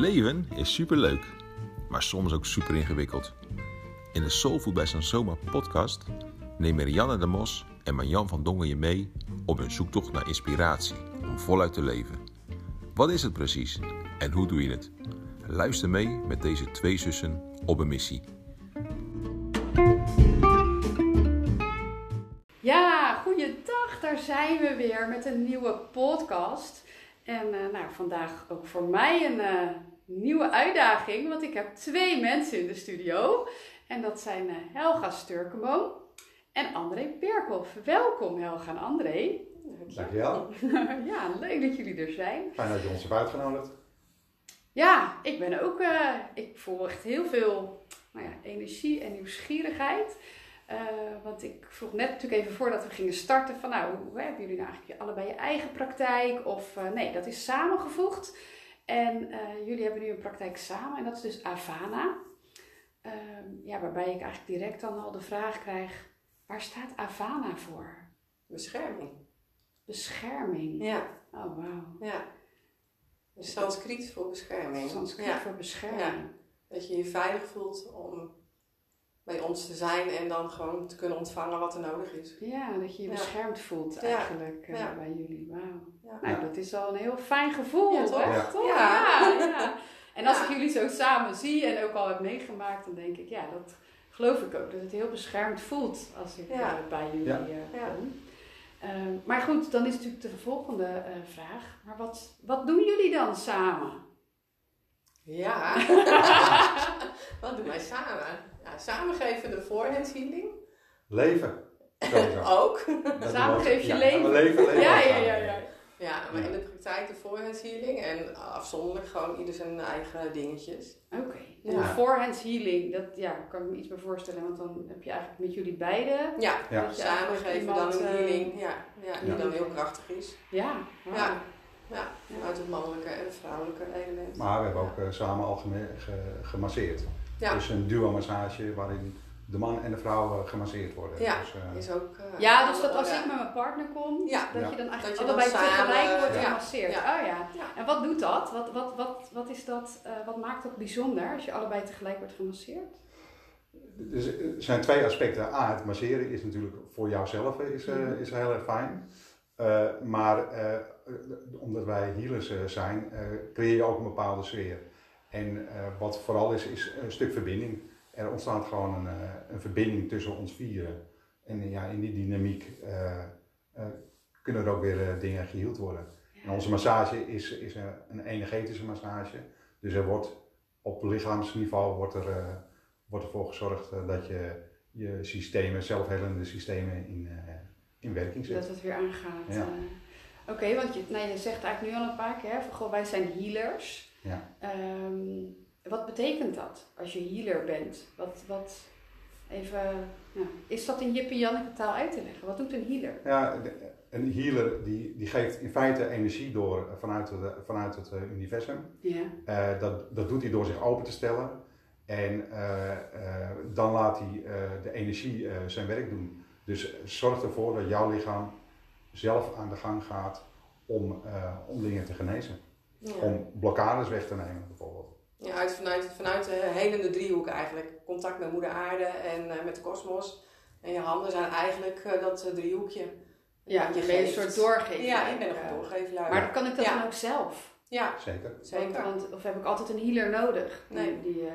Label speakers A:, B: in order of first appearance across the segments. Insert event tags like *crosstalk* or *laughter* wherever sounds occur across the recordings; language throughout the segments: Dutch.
A: leven is superleuk, maar soms ook super ingewikkeld. In de Soulfood bij Sansoma podcast nemen Rianne de Mos en Marjan van Dongen je mee op hun zoektocht naar inspiratie om voluit te leven. Wat is het precies en hoe doe je het? Luister mee met deze twee zussen op een missie.
B: Ja, goeiedag. Daar zijn we weer met een nieuwe podcast. En eh, nou, vandaag ook voor mij een eh, nieuwe uitdaging, want ik heb twee mensen in de studio. En dat zijn eh, Helga Sturkemo en André Perkhoff. Welkom Helga en André.
C: Dankjewel. *laughs*
B: ja, leuk dat jullie er zijn.
C: Fijn dat je ons hebt uitgenodigd.
B: Ja, ik ben ook, eh, ik voel echt heel veel nou ja, energie en nieuwsgierigheid. Eh, want ik vroeg net natuurlijk even voordat we gingen starten van nou, hoe hebben jullie nou eigenlijk allebei je eigen praktijk? Of eh, nee, dat is samengevoegd. En eh, jullie hebben nu een praktijk samen en dat is dus Avana. Ehm, ja, waarbij ik eigenlijk direct dan al de vraag krijg, waar staat Avana voor?
D: Bescherming.
B: Bescherming.
D: Ja,
B: Oh, wauw.
D: ja. Sanskriet voor bescherming.
B: Sanskriet
D: Ja.
B: voor bescherming.
D: Ja. Dat je je veilig voelt om bij ons te zijn en dan gewoon te kunnen ontvangen wat er nodig is.
B: Ja, dat je je
D: Ja.
B: beschermd voelt
D: Ja.
B: eigenlijk eh,
D: Ja.
B: bij jullie. Wauw.
D: Ja.
B: Nou, dat is al een heel fijn gevoel,
D: Ja, toch?
B: hè?
C: Ja.
B: Toch?
D: Ja.
B: Ja, ja. *laughs* En als
D: Ja.
B: ik jullie zo samen zie en ook al heb meegemaakt, dan denk ik, ja, dat geloof ik ook. Dat het heel beschermd voelt als ik
D: Ja.
B: eh, bij jullie
C: Ja.
B: eh,
D: Ja.
B: kom. Ehm, maar goed, dan is natuurlijk de volgende eh, vraag. Maar wat, wat doen jullie dan samen?
D: Ja. *laughs* wat doen wij samen? Ja, samen geven de voorhand healing.
C: Leven. *laughs*
D: Ook.
C: Dat
B: Samen geef je
C: ja,
B: leven.
C: leven, leven
B: Ja, ja, ja, ja.
D: Ja, maar in de praktijk de voorhand healing en afzonderlijk gewoon ieder zijn eigen dingetjes.
B: Oké. En
D: Ja.
B: de forehand healing, dat ja, kan ik me iets bij voorstellen. Want dan heb je eigenlijk met jullie beiden
D: Ja,
C: Ja.
D: Samen geven dan een
B: eh,
D: healing. Ja, ja, die
C: Ja.
D: dan heel krachtig is.
B: Ja.
D: Ja. Ja, vanuit het mannelijke en het vrouwelijke element.
C: Maar we hebben ook eh, samen al ge- gemasseerd.
D: Ja.
C: Dus een duo-massage waarin de man en de vrouw eh, gemasseerd worden.
D: Ja.
C: Dus, eh,
D: Is ook, eh,
B: Ja, dus dat als
D: ja.
B: ik met mijn partner kom,
D: Ja.
B: dat
C: Ja.
B: je dan eigenlijk
D: Dat je dan
B: allebei
D: samen,
B: tegelijk wordt
D: ja.
B: gemasseerd.
D: Ja.
B: Oh ja.
D: Ja.
B: En wat doet dat? Wat, wat, wat, wat is dat? eh, wat maakt dat bijzonder als je allebei tegelijk wordt gemasseerd?
C: Dus er zijn twee aspecten. A, het masseren is natuurlijk voor jouzelf is, eh,
B: Mhm.
C: is heel erg fijn. Eh, maar eh, omdat wij healers eh, zijn, creëer je ook een bepaalde sfeer. En wat vooral is, is een stuk verbinding. Er ontstaat gewoon een, een verbinding tussen ons vieren. En ja, in die dynamiek kunnen er ook weer dingen geheeld worden. En onze massage is, is een, energetische massage. Dus er wordt op lichaamsniveau wordt er, eh, wordt ervoor gezorgd dat je je systemen, zelfhelende systemen in, in werking zet.
B: Dat het weer aangaat.
C: Ja.
B: eh. Oké, want je, nou, je zegt eigenlijk nu al een paar keer, hè, van, goh, wij zijn healers.
C: Ja.
B: Ehm, wat betekent dat als je healer bent? Wat, wat, even, is dat in Jip en Janneke taal uit te leggen? Wat doet een healer?
C: Ja, een healer die, die geeft in feite energie door vanuit het, vanuit het eh, universum.
B: Ja.
C: Eh, dat, dat doet hij door zich open te stellen. En dan laat hij de energie zijn werk doen. Dus zorg ervoor dat jouw lichaam zelf aan de gang gaat om, eh, om dingen te genezen.
D: Ja.
C: Om blokkades weg te nemen bijvoorbeeld.
D: Ja, uit, vanuit, vanuit de helende driehoek eigenlijk. Contact met moeder aarde en eh, met de kosmos. En je handen zijn eigenlijk eh, dat eh, driehoekje.
B: Ja, je bent een soort doorgever.
D: Ja, ik ben nog een.
B: Maar kan ik dat
D: Ja.
B: dan ook zelf?
D: Ja,
C: Zeker.
D: zeker.
B: Want, want- of heb ik altijd een healer nodig?
D: Nee.
B: Die, eh,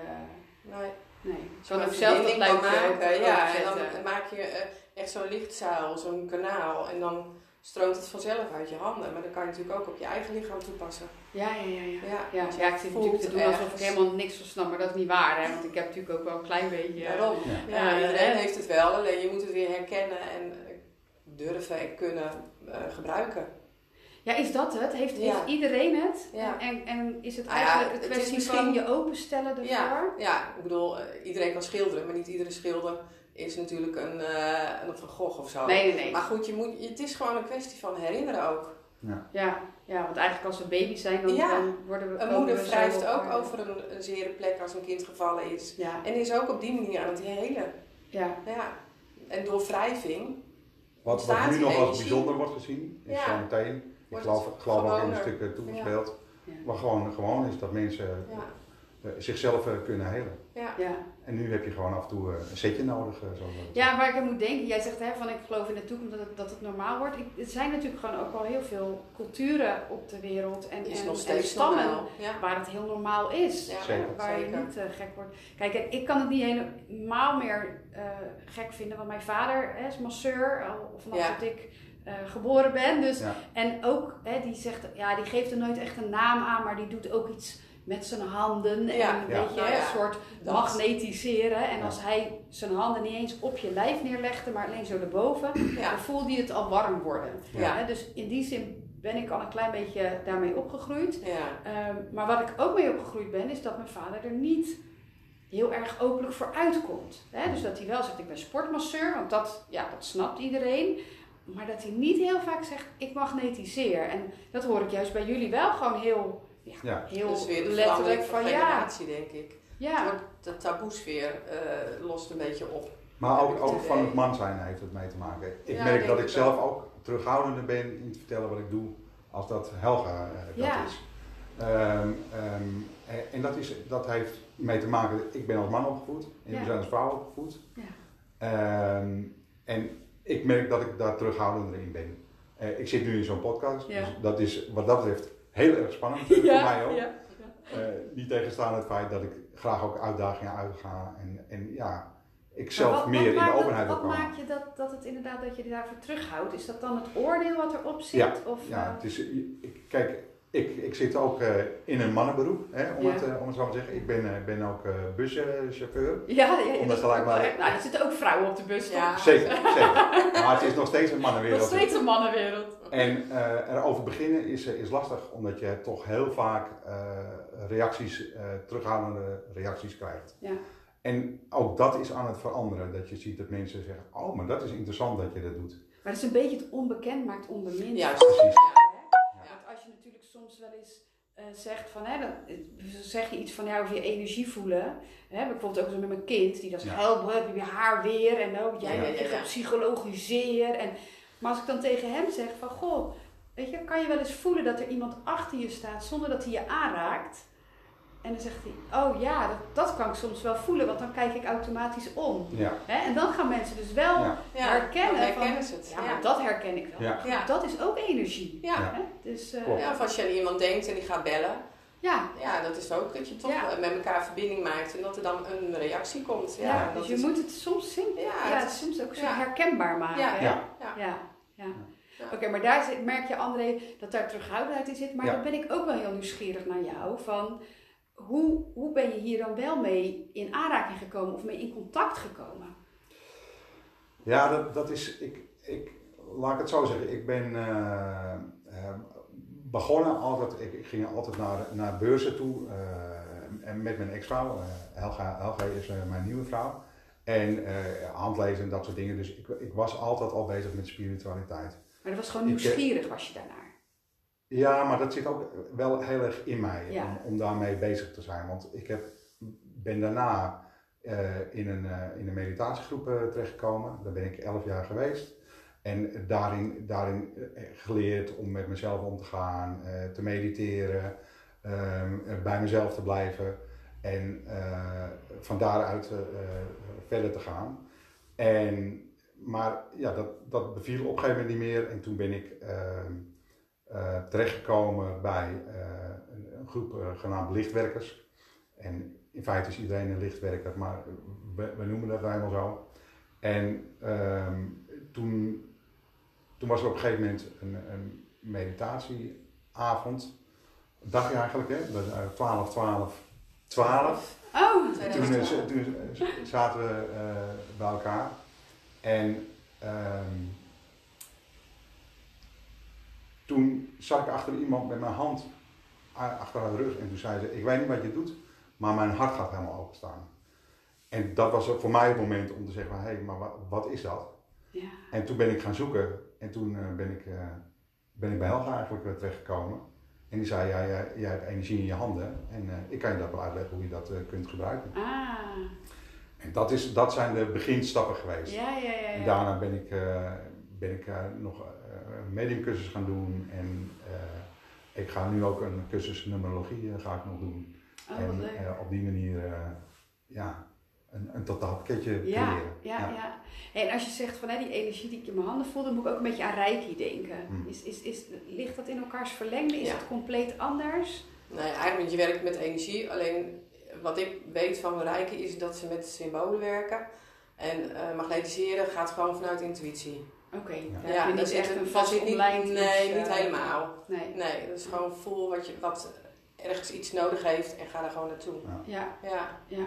D: Nee.
B: nee.
D: Zo
B: Kan ook zelf dat luikje
D: maken. Ja, en dan maak je eh, echt zo'n lichtzuil, zo'n kanaal. En dan stroomt het vanzelf uit je handen. Maar dan kan je natuurlijk ook op je eigen lichaam toepassen.
B: Ja, ja, ja. ja.
D: Ja,
B: Ja, ik zit natuurlijk te doen alsof ik helemaal niks van snap, maar dat is niet waar, hè? Want ik heb natuurlijk ook wel een klein beetje...
D: Daarom.
C: Ja.
D: Ja,
B: Ja,
D: iedereen heeft het wel, alleen je moet het weer herkennen en eh, durven en kunnen eh, gebruiken.
B: Ja, is dat het? Heeft,
D: Ja.
B: iedereen het?
D: Ja.
B: En, en is het
D: ja,
B: eigenlijk een kwestie van je openstellen ervoor?
D: Ja, ja, ik bedoel, eh, iedereen kan schilderen, maar niet iedere schilder is natuurlijk een, eh een Van Gogh of zo.
B: Nee, nee, nee.
D: Maar goed, je moet, het is gewoon een kwestie van herinneren ook.
B: Ja, ja, want eigenlijk als we baby zijn, dan,
D: Ja.
B: dan worden we...
D: Een moeder wrijft ook over een, een zere plek als een kind gevallen is.
B: Ja,
D: En is ook op die manier aan het helen.
B: ja.
D: Ja. En door wrijving
C: Wat, nu nog als bijzonder wordt gezien, is
D: Ja.
C: zo meteen, ik geloof,
D: het
C: geloof ook in een stuk toegespeeld,
B: Ja.
C: Wat gewoon, gewoon is dat mensen
D: Ja.
C: eh, zichzelf eh, kunnen helen.
D: Ja.
C: En nu heb je gewoon af en toe eh, een setje nodig. eh, dat-
B: ja, waar ik aan moet denken, jij zegt hè, van ik geloof in de toekomst dat het, dat het normaal wordt. Ik, er zijn natuurlijk gewoon ook wel heel veel culturen op de wereld en,
D: Is
B: en,
D: nog
B: en
D: steeds
B: stammen
D: normaal. Ja.
B: waar het heel normaal is.
D: Ja,
C: Zeker.
B: Waar je niet eh, gek wordt. Kijk, en ik kan het niet helemaal meer eh, gek vinden, want mijn vader hè, is masseur, al vanaf
D: Ja.
B: dat ik eh, geboren ben. Dus,
C: Ja.
B: En ook, hè, die zegt, ja, die geeft er nooit echt een naam aan, maar die doet ook iets met zijn handen. En
D: Ja.
B: een
C: Ja.
B: beetje
D: ja.
B: een soort
D: Dat.
B: magnetiseren. En
C: Ja.
B: als hij zijn handen niet eens op je lijf neerlegde, maar alleen zo erboven,
D: Ja.
B: dan voelde hij het al warm worden. Dus in die zin ben ik al een klein beetje daarmee opgegroeid.
D: Ja.
B: Ehm, maar wat ik ook mee opgegroeid ben, is dat mijn vader er niet heel erg openlijk voor uitkomt. Hè? Dus dat hij wel zegt, ik ben sportmasseur, want dat, ja, dat snapt iedereen. Maar dat hij niet heel vaak zegt, ik magnetiseer. En dat hoor ik juist bij jullie wel gewoon heel, ja,
C: Ja.
B: heel
D: weer de
B: letterlijk van
D: van
B: ja.
D: generatie, denk ik. Het
B: Ja,
D: wordt, de taboesfeer eh lost een beetje op.
C: Maar ook,
D: het
C: ook van het man zijn heeft het mee te maken. Ik
D: Ja,
C: merk dat
D: ik
C: zelf
D: wel.
C: ook terughoudender ben in te vertellen wat ik doe als dat Helga eh, dat
B: Ja.
C: is. Ehm, ehm, en, dat, is, dat heeft mee te maken, ik ben als man opgevoed en
B: Ja.
C: jullie zijn als vrouw opgevoed.
B: Ja.
C: Ehm, en ik merk dat ik daar terughoudender in ben. Eh, ik zit nu in zo'n podcast,
B: Ja.
C: dus dat is wat dat betreft heel erg spannend eh, voor mij ook.
B: ja.
C: Eh, niet tegenstaan het feit dat ik graag ook uitdagingen uitga en, en ja, ik zelf
B: wat-
C: meer
B: wat
C: in de
B: maakt
C: openheid wil
B: Wat
C: komen.
B: maak je dat, dat het inderdaad dat je daarvoor terughoudt? Is dat dan het oordeel wat erop zit?
C: Ja,
B: Of,
C: Ja,
B: eh,
C: het is, ik, kijk, ik, ik zit ook eh, in een mannenberoep, hè, om,
B: Ja.
C: het, eh, om het zo maar te zeggen. Ik ben, eh, ben ook eh, buschauffeur.
B: ja, ja, ja,
C: Om
B: dat
C: dat
B: is
C: gelijk
B: ook wel
C: maar-
B: Nou, er zitten ook vrouwen op de bus.
D: Ja.
B: toch?
C: Zeker, zeker. Maar het is nog steeds een
B: Nog
C: mannenwereld.
B: steeds een mannenwereld.
C: En eh, erover beginnen is, is lastig, omdat je toch heel vaak eh, reacties, eh, terughoudende reacties krijgt.
B: Ja.
C: En ook dat is aan het veranderen, dat je ziet dat mensen zeggen, oh, maar dat is interessant dat je dat doet.
B: Maar het is een beetje het onbekend maakt onbemind.
D: Juist.
C: Precies.
B: Hè? Want als je natuurlijk soms wel eens eh, zegt van, hè, dan eh, zeg je iets van ja, over je energie voelen. Hè, bijvoorbeeld ook zo met mijn kind, die dan zegt, help, heb je haar weer en oh, jij bent
D: ja.
B: gepsychologiseerd. En, maar als ik dan tegen hem zeg van, goh, weet je, kan je wel eens voelen dat er iemand achter je staat zonder dat hij je aanraakt? En dan zegt hij, oh ja, dat, dat kan ik soms wel voelen, want dan kijk ik automatisch om.
C: Ja,
B: Hè? En dan gaan mensen dus wel
C: Ja.
D: Ja,
B: herkennen.
D: dan herkennen
B: van,
D: ze het.
B: Ja,
D: Ja.
B: maar dat herken ik wel.
C: Ja.
D: Ja.
B: Dat is ook energie.
D: Ja.
C: Ja.
B: Hè? Dus, eh.
D: Ja, of als je aan iemand denkt en die gaat bellen,
B: ja.
D: ja, dat is ook dat je toch
B: Ja.
D: eh, met elkaar verbinding maakt en dat er dan een reactie komt. Ja,
B: Ja, dus je
D: is-
B: moet het soms ja,
D: Ja, het is-
B: soms ook zo
D: ja.
B: herkenbaar maken.
D: Ja.
B: hè?
C: Ja.
D: Ja.
B: ja. ja.
D: Ja.
B: Oké, maar daar zit- merk je, André, dat daar terughoudendheid in zit. Maar
C: Ja.
B: dan ben ik ook wel heel nieuwsgierig naar jou. Van hoe, hoe ben je hier dan wel mee in aanraking gekomen of mee in contact gekomen?
C: Ja, dat, dat is, ik, ik, laat ik het zo zeggen, ik ben eh, eh, begonnen altijd, ik, ik ging altijd naar, naar beurzen toe eh, en met mijn ex-vrouw, eh, Helga, Helga is mijn nieuwe vrouw, en handlezen en dat soort dingen, dus ik, ik was altijd al bezig met spiritualiteit.
B: Maar dat was gewoon nieuwsgierig, was je daarnaar.
C: Ja, maar dat zit ook wel heel erg in mij
B: Ja.
C: om, om daarmee bezig te zijn, want ik heb, ben daarna eh, in, een, eh, in een meditatiegroep eh, terechtgekomen. Daar ben ik elf jaar geweest. En daarin, daarin geleerd om met mezelf om te gaan, te mediteren, ehm, eh, bij mezelf te blijven en van daaruit verder te gaan. En, maar ja, dat, dat beviel op een gegeven moment niet meer en toen ben ik ehm, eh, terechtgekomen bij eh, een, een groep eh, genaamd lichtwerkers. En in feite is iedereen een lichtwerker, maar we, we noemen dat eenmaal zo. En ehm, toen, toen was er op een gegeven moment een, een meditatieavond. Dagje eigenlijk, hè? Dat is, eh, 12, 12, 12.
B: Oh,
C: Toen, eh,
D: 2012.
C: z- toen eh, zaten we eh, bij elkaar. En ehm, toen zat ik achter iemand met mijn hand achter haar rug. En toen zei ze, ik weet niet wat je doet, maar mijn hart gaat helemaal openstaan. En dat was voor mij het moment om te zeggen, hé, hey, maar wat, is dat?
B: ja.
C: En toen ben ik gaan zoeken en toen eh, ben, ik, eh, ben ik bij Helga eigenlijk weer terechtgekomen. En die zei, ja, jij, jij hebt energie in je handen en eh, ik kan je dat wel uitleggen hoe je dat kunt gebruiken.
B: Ah,
C: En dat, is, dat zijn de beginstappen geweest.
B: ja, ja, ja.
C: En daarna ben ik, ben ik nog mediumcursus gaan doen en eh, ik ga nu ook een cursus numerologie eh, ga ik nog doen.
B: Oh,
C: en
B: leuk.
C: eh, op die manier eh, ja, een, een totaalpakketje
B: Ja,
C: creëren.
B: ja, ja. En als je zegt van hè, die energie die ik in mijn handen voel, dan moet ik ook een beetje aan Reiki denken.
C: Hmm.
B: Is, is, is, ligt dat in elkaars verlengde? Is
D: Ja.
B: het compleet anders?
D: Nee, eigenlijk je werkt met energie. Alleen wat ik weet van Rijken is dat ze met symbolen werken. En eh, magnetiseren gaat gewoon vanuit intuïtie.
B: Oké,
C: Ja.
B: daar
D: zit
B: echt
D: een-
B: vast
D: niet,
B: omlijnd
D: Nee, niet
B: eh,
D: helemaal.
B: Nee,
D: Nee, dat is gewoon voel wat, je, wat ergens iets nodig heeft en ga daar gewoon naartoe.
B: ja,
D: Ja.
B: ja,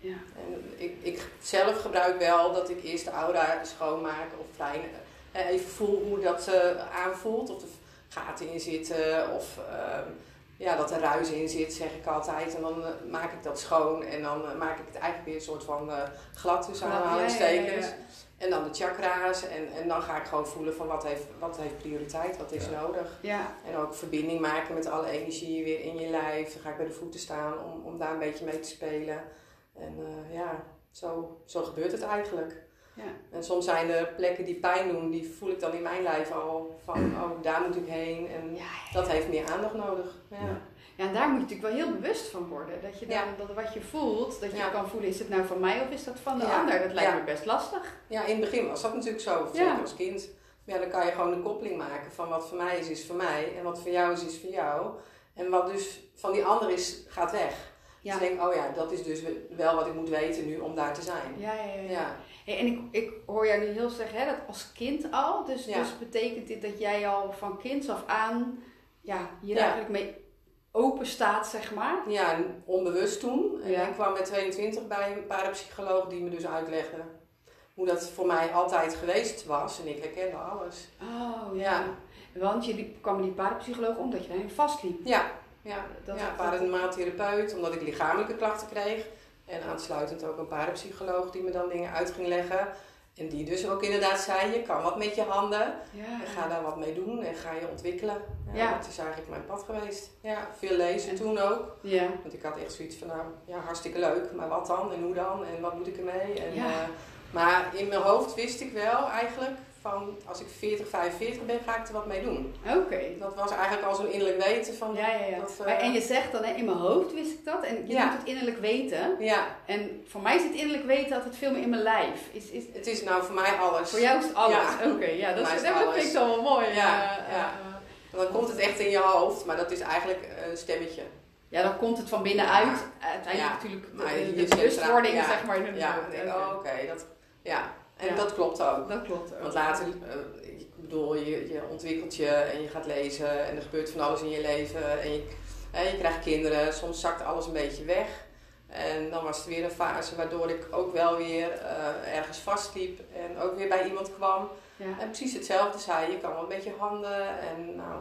B: ja.
D: En ik, ik zelf gebruik wel dat ik eerst de aura schoonmaak of fijn eh, even voel hoe dat eh, aanvoelt. Of er gaten in zitten of ehm, ja, dat er ruis in zit, zeg ik altijd. En dan maak ik dat schoon en dan maak ik het eigenlijk weer een soort van eh, glad tussen
B: ja,
D: aanhalingstekens.
B: ja, ja.
D: En dan de chakra's en, en dan ga ik gewoon voelen van wat heeft, wat heeft prioriteit, wat is
C: Ja.
D: nodig.
B: Ja,
D: En ook verbinding maken met alle energieën weer in je lijf. Dan ga ik bij de voeten staan om, om daar een beetje mee te spelen. En eh, ja, zo, zo gebeurt het eigenlijk.
B: ja.
D: En soms zijn er plekken die pijn doen, die voel ik dan in mijn lijf al. Van, oh, daar moet ik heen. En
B: Ja,
D: dat heeft meer aandacht nodig. Ja.
C: Ja.
B: En daar moet je natuurlijk wel heel bewust van worden. Dat je dan,
D: Ja.
B: dat wat je voelt, dat je
D: Ja.
B: kan voelen, is het nou van mij of is dat van de
D: Ja.
B: ander? Dat lijkt me best lastig.
D: Ja, in het begin was dat natuurlijk zo, zeker als kind. Ja, dan kan je gewoon een koppeling maken van wat voor mij is, is voor mij. En wat voor jou is, is voor jou. En wat dus van die ander is, gaat weg.
B: Ja.
D: Dus ik denk, oh ja, dat is dus wel wat ik moet weten nu om daar te zijn.
B: Ja, ja, ja.
D: Ja,
B: Hey, en ik, ik hoor jou nu heel zeggen, hè, dat als kind al. Dus,
D: Ja.
B: dus betekent dit dat jij al van kinds af aan ja, hier eigenlijk mee open staat, zeg maar?
D: ja onbewust toen. En
B: Ja.
D: ik kwam met 22 bij een parapsycholoog die me dus uitlegde hoe dat voor mij altijd geweest was. En ik herkende alles.
B: Oh ja.
D: Ja.
B: Want je liep, kwam die parapsycholoog omdat je daarin vastliep.
D: Ja, ja.
B: Dat-
D: ja
B: dat-
D: paranormaal-therapeut, omdat ik lichamelijke klachten kreeg. En aansluitend ook een parapsycholoog die me dan dingen uit ging leggen. En die dus ook inderdaad zei, je kan wat met je handen.
B: Ja.
D: En ga daar wat mee doen en ga je ontwikkelen. Ja,
B: Ja.
D: Dat is eigenlijk mijn pad geweest. Ja, veel lezen
B: En-
D: toen ook.
B: Ja.
D: Want ik had echt zoiets van, nou ja, hartstikke leuk. Maar wat dan en hoe dan en wat moet ik ermee? En,
B: Ja.
D: eh, maar in mijn hoofd wist ik wel eigenlijk van, als ik 40, 45 ben, ga ik er wat mee doen.
B: Oké.
D: Dat was eigenlijk al zo'n innerlijk weten van,
B: Ja, ja, ja.
D: Dat, eh,
B: Maar, en je zegt dan, hè, in mijn hoofd wist ik dat. En je
D: Ja.
B: doet het innerlijk weten.
D: ja,
B: En voor mij zit innerlijk weten altijd veel meer in mijn lijf. Is, is,
D: het is nou voor mij alles.
B: voor jou is het alles.
D: Ja.
B: Oké, ja, dat, is,
D: is het
B: dat vind ik zo wel mooi.
D: Ja,
B: eh,
D: ja.
B: eh,
D: Dan komt het echt in je hoofd, maar dat is eigenlijk een stemmetje.
B: Ja, dan komt het van binnenuit. Uiteindelijk natuurlijk de,
D: maar
B: de, de bewustwording, zeg maar. In het
D: Ja, ik denk, oh, oké, dat, ja. En dat klopt ook.
B: Dat klopt ook.
D: Want later, eh, ik bedoel, je, je ontwikkelt je en je gaat lezen en er gebeurt van alles in je leven. En je, hè, je krijgt kinderen, soms zakt alles een beetje weg. En dan was het weer een fase waardoor ik ook wel weer eh, ergens vastliep en ook weer bij iemand kwam.
B: Ja.
D: En precies hetzelfde zei, je kan wel met je handen en nou,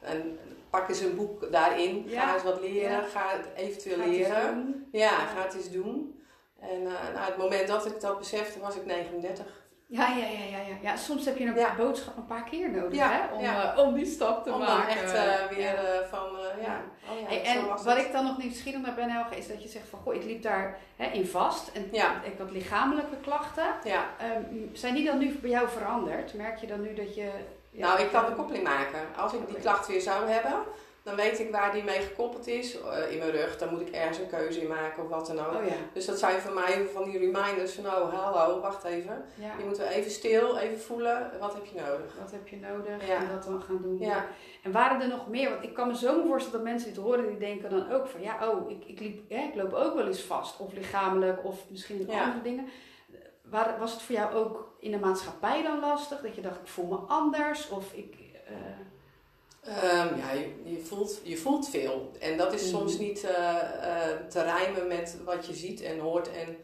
D: en pak eens een boek daarin,
B: Ja.
D: ga eens wat leren,
B: Ja.
D: ga het eventueel
B: het
D: leren. Ja, ga het eens doen. En uh, nou, het moment dat ik dat besefte, was ik 39.
B: Ja, ja, ja, ja, ja. ja. Soms heb je een
D: Ja.
B: boodschap een paar keer nodig
D: Ja,
B: hè? Om,
D: ja.
B: eh, om die stap te
D: Om
B: maken.
D: echt uh, weer van, ja, oh
B: Hey, en wat
D: het.
B: ik dan nog nieuwsgierig naar ben, Helge, is dat je zegt van, goh, ik liep daar hè, in vast. En ik had lichamelijke klachten.
D: Ja.
B: Ehm, zijn die dan nu bij jou veranderd? Merk je dan nu dat je...
D: nou, ik kan de koppeling maken. Als ik die
B: Oké.
D: klacht weer zou hebben, dan weet ik waar die mee gekoppeld is. Uh, in mijn rug, dan moet ik ergens een keuze in maken of wat dan ook.
B: Oh ja.
D: Dus dat zijn voor mij van die reminders van, oh, hallo, wacht even.
B: ja.
D: Je moet wel even stil, even voelen, wat heb je nodig?
B: Wat heb je nodig
D: Ja.
B: en dat dan gaan doen.
D: Ja,
B: En waren er nog meer? Want ik kan me zo voorstellen dat mensen dit horen, die denken dan ook van ja, oh, ik, ik, liep, hè, ik loop ook wel eens vast. Of lichamelijk, of misschien andere dingen. Waar, was het voor jou ook in de maatschappij dan lastig? Dat je dacht, ik voel me anders? Of ik. eh,
D: Ehm, ja je, je, voelt, je voelt veel. En dat is soms niet eh, eh, te rijmen met wat je ziet en hoort. En,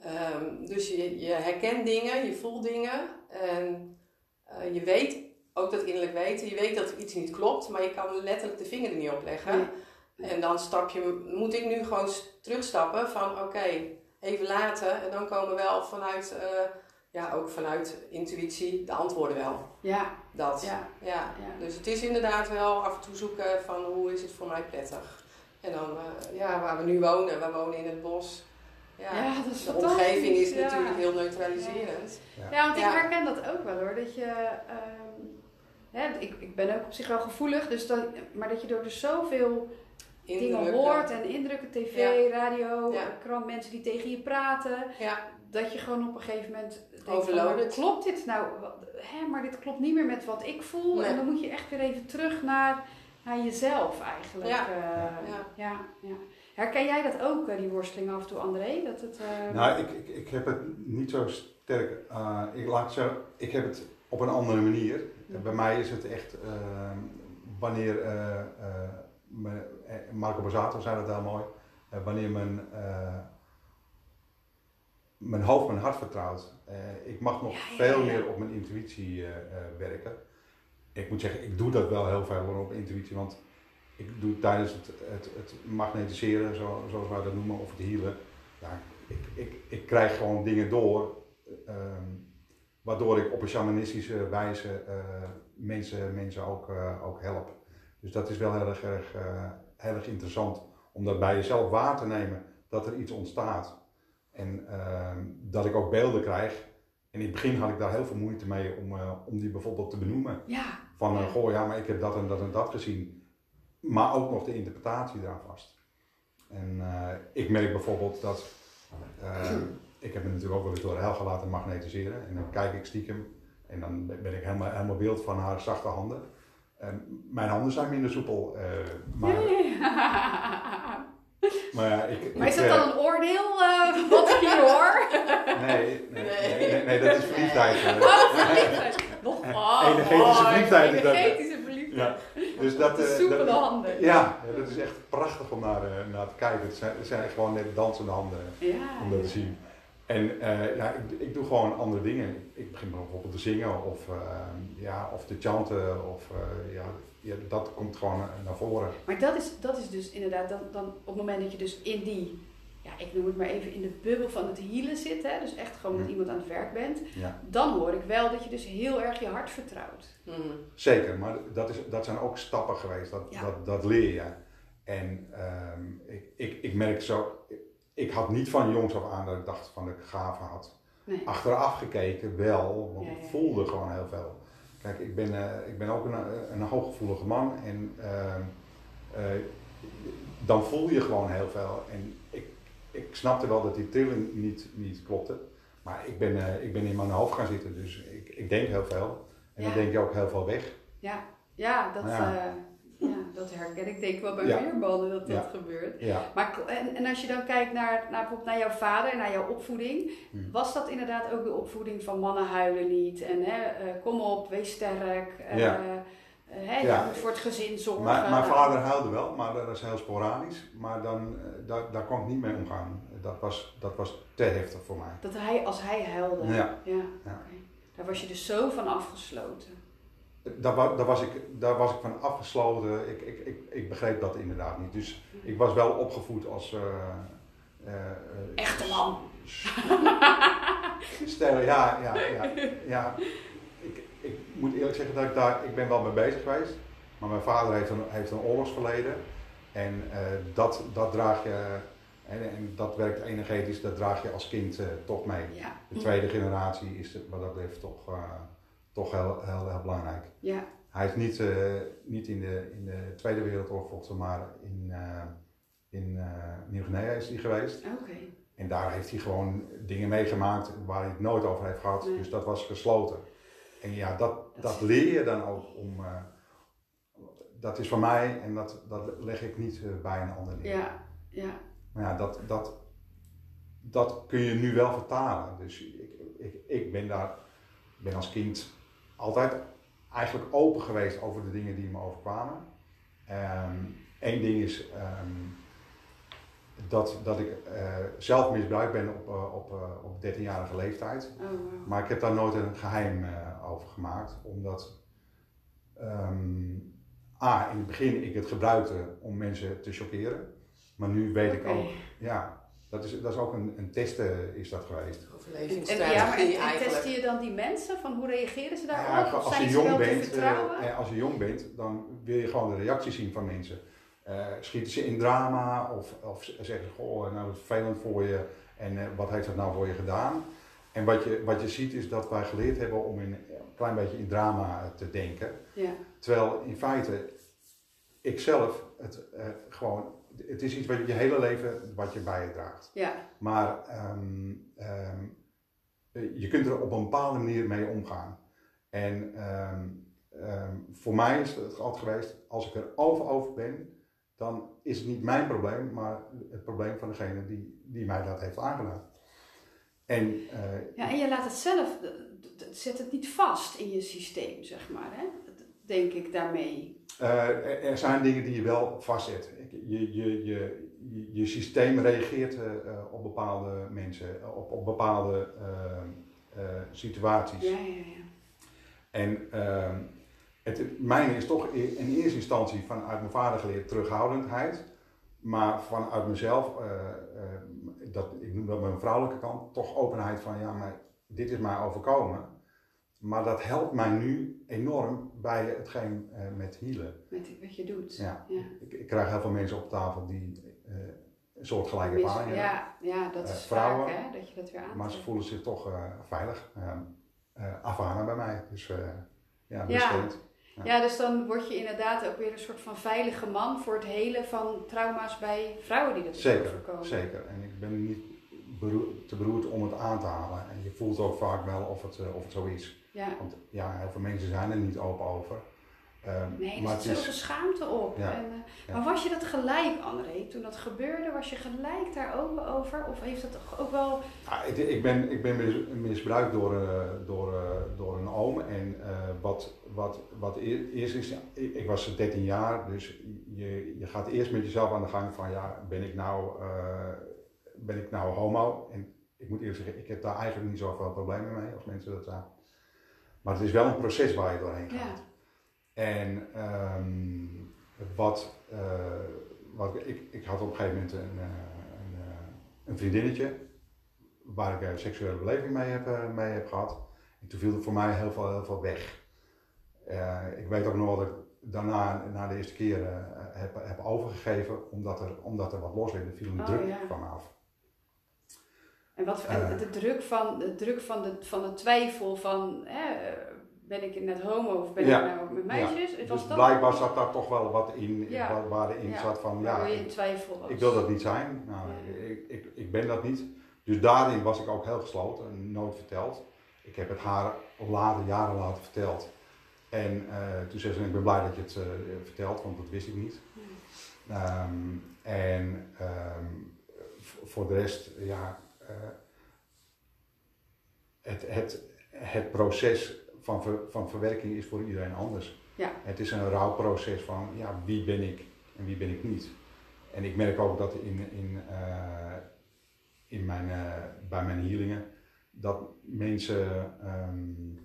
D: ehm, dus je, je herkent dingen, je voelt dingen. En eh, je weet, ook dat innerlijk weten, je weet dat er iets niet klopt. Maar je kan letterlijk de vinger er niet op leggen. En dan stap je, moet ik nu gewoon terugstappen van oké, even laten. En dan komen wel vanuit, ja ook vanuit intuïtie, de antwoorden wel.
B: Ja,
D: Dat.
B: ja,
D: Ja,
B: ja.
D: dus het is inderdaad wel af en toe zoeken van hoe is het voor mij prettig. En dan, eh, ja, waar we nu wonen, we wonen in het bos. Ja,
B: Ja, dat is
D: de
B: fantastisch,
D: omgeving is
B: ja.
D: natuurlijk heel neutraliserend.
B: Ja, want ik herken dat ook wel hoor. Dat je, ehm, hè, ik, ik ben ook op zich wel gevoelig, dus dat, maar dat je door dus zoveel dingen
D: Indrukken.
B: hoort en indrukken, tv,
D: Ja.
B: radio,
D: Ja.
B: krant, mensen die tegen je praten,
D: Ja,
B: dat je gewoon op een gegeven moment maar klopt dit nou? Hè, maar dit klopt niet meer met wat ik voel.
D: Nee.
B: En dan moet je echt weer even terug naar, naar jezelf eigenlijk.
D: Ja.
B: Eh,
D: Ja.
B: ja, ja. Herken jij dat ook, eh, die worsteling af en toe, André? Dat het, eh,
C: Nou, ik, ik, ik heb het niet zo sterk. eh, ik, laat zo, ik heb het op een andere manier.
B: Ja.
C: Bij mij is het echt ehm, wanneer. eh, eh, eh, Marco Bazzato zei dat heel mooi. eh, wanneer mijn, eh, mijn hoofd mijn hart vertrouwt. Eh, ik mag nog
B: Ja, ja,
C: veel
B: ja.
C: meer op mijn intuïtie eh, eh, werken. Ik moet zeggen, ik doe dat wel heel veel op intuïtie. Want ik doe tijdens het, het, het magnetiseren, zo, zoals wij dat noemen, of het healen. Ja, ik, ik, ik krijg gewoon dingen door, ehm, waardoor ik op een shamanistische wijze mensen, mensen ook, ook help. Dus dat is wel heel erg, erg, heel erg interessant om dat bij jezelf waar te nemen, dat er iets ontstaat. En ehm, dat ik ook beelden krijg. En in het begin had ik daar heel veel moeite mee om, eh, om die bijvoorbeeld te benoemen.
B: ja,
C: Van, eh, goh, ja, maar ik heb dat en dat en dat gezien. Maar ook nog de interpretatie daar vast. En eh, ik merk bijvoorbeeld dat... ik heb me natuurlijk ook wel eens door Helga laten magnetiseren. En dan kijk ik stiekem. En dan ben ik helemaal, helemaal beeld van haar zachte handen. En mijn handen zijn minder soepel. eh, maar, *laughs* *laughs* maar ja, ik...
B: Maar is dat dan een oordeel eh, wat ik hier hoor?
C: Nee, nee, *laughs*
D: Nee.
C: nee, nee, nee, dat is verliefdheid.
B: Oh. Nog oh,
C: Energetische verliefdheid.
B: Energetische verliefdheid.
C: Ja, dus dat, eh,
B: soepele
C: dat-
B: handen.
C: Ja, dat is echt prachtig om naar, eh, naar te kijken. Het zijn, het zijn echt gewoon net dansende handen
B: Ja.
C: om dat te zien. En ja, ik, ik doe gewoon andere dingen. Ik begin bijvoorbeeld te zingen of, ja, of te chanten. Of, ja, ja, dat komt gewoon naar voren.
B: Maar dat is, dat is dus inderdaad, dan, dan op het moment dat je dus in die, ja, ik noem het maar even in de bubbel van het healen zit, hè, dus echt gewoon met iemand aan het werk bent,
C: Ja.
B: dan hoor ik wel dat je dus heel erg je hart vertrouwt.
D: Mhm.
C: Zeker, maar dat, is, dat zijn ook stappen geweest. Dat,
B: Ja.
C: dat, dat leer je. En ehm, ik, ik, ik merk zo... Ik had niet van jongs af aan dat ik dacht van dat ik gave had.
B: Nee.
C: Achteraf gekeken wel, want
B: Ja,
C: ik
B: ja,
C: voelde gewoon heel veel. Kijk, ik ben, eh, ik ben ook een, een hooggevoelige man en ehm, eh, dan voel je gewoon heel veel. En ik, ik snapte wel dat die trilling niet, niet klopte, maar ik ben, eh, ik ben in mijn hoofd gaan zitten, dus ik, ik denk heel veel. En dan
B: Ja.
C: denk je ook heel veel weg.
B: Ja, ja, dat,
C: Ja.
B: Ja. *laughs* dat herken ik denk wel bij
C: Ja.
B: weerballen dat dat
C: Ja.
B: gebeurt.
C: Ja.
B: Maar, en, en als je dan kijkt naar, naar, bijvoorbeeld naar jouw vader en naar jouw opvoeding,
C: Hmm.
B: was dat inderdaad ook de opvoeding van mannen huilen niet en hè, eh, kom op, wees sterk,
C: Ja.
B: hè, je moet voor het gezin zorgen.
C: Mijn, mijn vader huilde wel, maar dat is heel sporadisch. Maar dan, eh, daar, daar kon ik niet mee omgaan. Dat was, dat was te heftig voor mij.
B: Dat hij, als hij huilde,
C: Ja.
B: ja, daar was je dus zo van afgesloten.
C: Daar, daar, was ik, daar was ik van afgesloten. Ik, ik, ik, ik begreep dat inderdaad niet. Dus ik was wel opgevoed als... eh, eh, eh,
B: Echte man. *laughs*
C: Sterren, ja, ja, ja. ja. Ik, ik moet eerlijk zeggen dat ik daar... Ik ben wel mee bezig geweest. Maar mijn vader heeft een, heeft een oorlogsverleden. En dat, dat draag je... En, en dat werkt energetisch, dat draag je als kind toch mee.
B: Ja.
C: De tweede generatie is wat dat betreft toch, toch heel, heel, heel belangrijk.
B: Ja,
C: Hij is niet, eh, niet in, de, in de Tweede Wereldoorlog gevochten, maar in, eh, in eh, Nieuw-Guinea is hij geweest.
B: oké.
C: En daar heeft hij gewoon dingen meegemaakt waar hij het nooit over heeft gehad.
B: Nee.
C: Dus dat was gesloten. En ja, dat,
B: Dat
C: leer je dan ook om. dat is van mij en dat, dat leg ik niet bij een ander neer.
B: Ja, ja.
C: Maar ja, dat, dat, dat kun je nu wel vertalen. Dus ik, ik, ik ben daar, ben als kind altijd eigenlijk open geweest over de dingen die me overkwamen. Eén ding is ehm, dat, dat ik eh, zelf misbruikt ben op, eh, op, eh, op 13-jarige leeftijd.
B: Oh, wow.
C: Maar ik heb daar nooit een geheim eh, over gemaakt, omdat ehm, A, in het begin ik het gebruikte om mensen te chockeren. Maar nu weet ik ook, ja, dat is, dat is ook een, een testen is dat geweest.
B: En, ja, maar en, en testen je dan die mensen? Van hoe reageren ze daarop?
C: ja, als
B: zijn
C: je
B: ze
C: jong
B: wel te
C: bent, eh, als je jong bent, dan wil je gewoon de reactie zien van mensen. Eh, schieten ze in drama of, of zeggen ze, goh, nou dat is vervelend voor je en eh, wat heeft dat nou voor je gedaan? En wat je, wat je ziet is dat wij geleerd hebben om in, een klein beetje in drama te denken.
B: Ja.
C: Terwijl in feite, ik zelf, het, eh, gewoon, het is iets wat je je hele leven wat je bij je draagt.
B: Ja.
C: Maar ehm, ehm, eh, je kunt er op een bepaalde manier mee omgaan. En ehm, voor mij is het altijd geweest, als ik er over over ben, dan is het niet mijn probleem, maar het probleem van degene die, die mij dat heeft aangedaan. En eh,
B: Ja, en je laat het zelf, zet het niet vast in je systeem, zeg maar, hè? Denk ik daarmee.
C: Eh, er- zijn dingen die je wel vastzet. Je, je, je, je, systeem reageert eh, eh, op bepaalde mensen, op, op bepaalde situaties.
B: Ja, ja, ja.
C: En ehm, het, mijne is toch in eerste instantie vanuit mijn vader geleerd terughoudendheid. Maar vanuit mezelf, dat, ik noem dat mijn vrouwelijke kant, toch openheid van ja, maar dit is mij overkomen. Maar dat helpt mij nu enorm bij hetgeen eh, met healen.
B: Met wat je doet.
C: Ja.
B: Ja.
C: Ik, ik krijg heel veel mensen op tafel die eh, een soortgelijke ervaring hebben.
B: ja, ja, dat
C: Eh,
B: is
C: vrouwen,
B: vaak, hè? Dat je dat weer aantrekt.
C: Maar ze voelen zich toch veilig. Uh, bij mij. Dus ja,
B: Ja. Ja, dus dan word je inderdaad ook weer een soort van veilige man voor het helen van trauma's bij vrouwen die dat
C: Zeker,
B: overkomen.
C: zeker. En ik ben niet te beroerd om het aan te halen. En je voelt ook vaak wel of het, eh, of het zo is.
B: Ja.
C: Want ja, heel veel mensen zijn er niet open over. Ehm,
B: Nee, er
C: maar
B: zit
C: het
B: zoveel
C: is,
B: schaamte op.
C: Ja.
B: En, eh,
C: Ja.
B: Maar was je dat gelijk, André? Toen dat gebeurde, was je gelijk daar open over? Of heeft dat ook wel...
C: ja, ik, ik ben, ik ben mis- misbruikt door, eh, door, door een oom. En wat, wat, wat eer- eerst is, ik, ik was 13 jaar, dus je, je gaat eerst met jezelf aan de gang van ja, ben ik nou, ben ik nou homo? En ik moet eerlijk zeggen, ik heb daar eigenlijk niet zoveel problemen mee als mensen dat zijn. Maar het is wel een proces waar je doorheen gaat.
B: Ja.
C: En ehm, wat, eh, wat ik, ik had op een gegeven moment een, eh, een, eh, een vriendinnetje waar ik een seksuele beleving mee heb, mee heb gehad. En toen viel er voor mij heel veel, heel veel weg. Ik weet ook nog wel dat ik daarna, na de eerste keer, heb, heb overgegeven omdat er, omdat er wat losliep. Er viel een
B: Oh,
C: druk
B: ja.
C: van me af.
B: En wat, de, druk, van, de, druk van, de, van de twijfel van... Hè, ben ik net homo of ben
C: Ja.
B: ik nou met meisjes? Was
C: Dus
B: dat
C: blijkbaar zat daar toch wel wat in,
B: Ja.
C: waar, waarin zat van ja,
B: je in
C: ik-
B: twijfel was?
C: Ik wil dat niet zijn. Nou, ik, ik, ik ben dat niet. Dus daarin was ik ook heel gesloten en nooit verteld. Ik heb het haar later, jaren later verteld. En eh, toen zei ze, ik ben blij dat je het eh, vertelt, want dat wist ik niet. Ehm, en ehm, voor de rest, ja, het, het, het proces van, ver- van verwerking is voor iedereen anders.
B: Ja.
C: Het is een rouwproces van, ja, wie ben ik en wie ben ik niet. En ik merk ook dat in, in, eh, in mijn, eh, bij mijn healingen, dat mensen, ehm,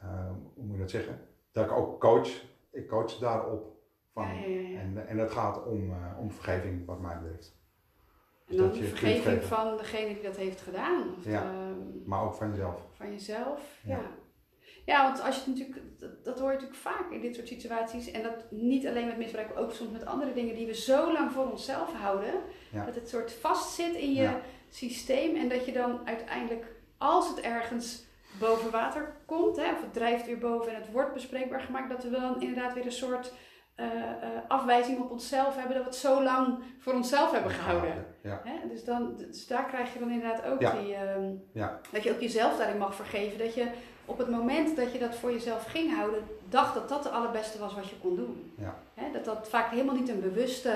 C: eh, hoe moet je dat zeggen, dat ik ook coach, ik coach daarop. Van,
B: Ja, ja.
C: En, en dat gaat om, eh, om vergeving wat mij betreft.
B: En dan
C: dat je
B: de vergeving van degene die dat heeft gedaan. Of
C: Ja.
B: de-
C: Maar ook van jezelf.
B: van jezelf. Ja.
C: Ja.
B: ja. want als je natuurlijk, dat, dat hoor je natuurlijk vaak in dit soort situaties. En dat niet alleen met misbruik, ook soms met andere dingen die we zo lang voor onszelf houden.
C: Ja.
B: Dat het soort vastzit in je systeem. En dat je dan uiteindelijk, als het ergens boven water komt, hè, of het drijft weer boven en het wordt bespreekbaar gemaakt, dat we dan inderdaad weer een soort eh, eh, afwijzing op onszelf hebben. Dat we het zo lang voor onszelf hebben gehouden.
C: Ja.
B: Hè? Dus, dan, dus daar krijg je dan inderdaad ook
C: Ja.
B: die. ehm,
C: Ja.
B: Dat je ook jezelf daarin mag vergeven. Dat je op het moment dat je dat voor jezelf ging houden, dacht dat dat de allerbeste was wat je kon doen.
C: Ja.
B: Hè? Dat dat vaak helemaal niet een bewuste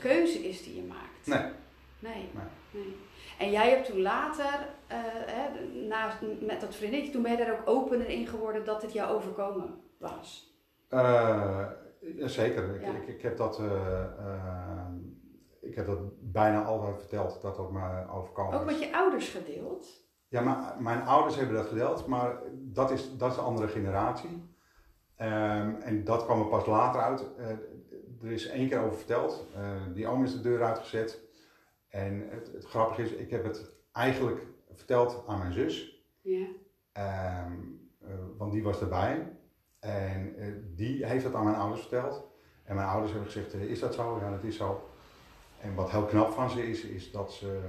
B: keuze is die je maakt.
C: Nee.
B: Nee.
C: Nee.
B: nee. En jij hebt toen later, eh, hè, na, met dat vriendinnetje, toen ben je daar ook opener in geworden dat het jou overkomen was.
C: Eh, ja, zeker. Ik,
B: Ja.
C: ik, ik heb dat, eh, eh, ik heb dat bijna altijd verteld dat dat me overkomen
B: Ook met je ouders gedeeld.
C: Ja, maar mijn ouders hebben dat gedeeld, maar dat is, dat is een andere generatie. Ehm, en dat kwam er pas later uit. Eh, er is één keer over verteld. Eh, die oom is de deur uitgezet. En het, het grappige is, ik heb het eigenlijk verteld aan mijn zus.
B: Ja.
C: Ehm, eh, want die was erbij. En eh, die heeft het aan mijn ouders verteld. En mijn ouders hebben gezegd, eh, is dat zo? Ja, dat is zo. En wat heel knap van ze is, is dat ze...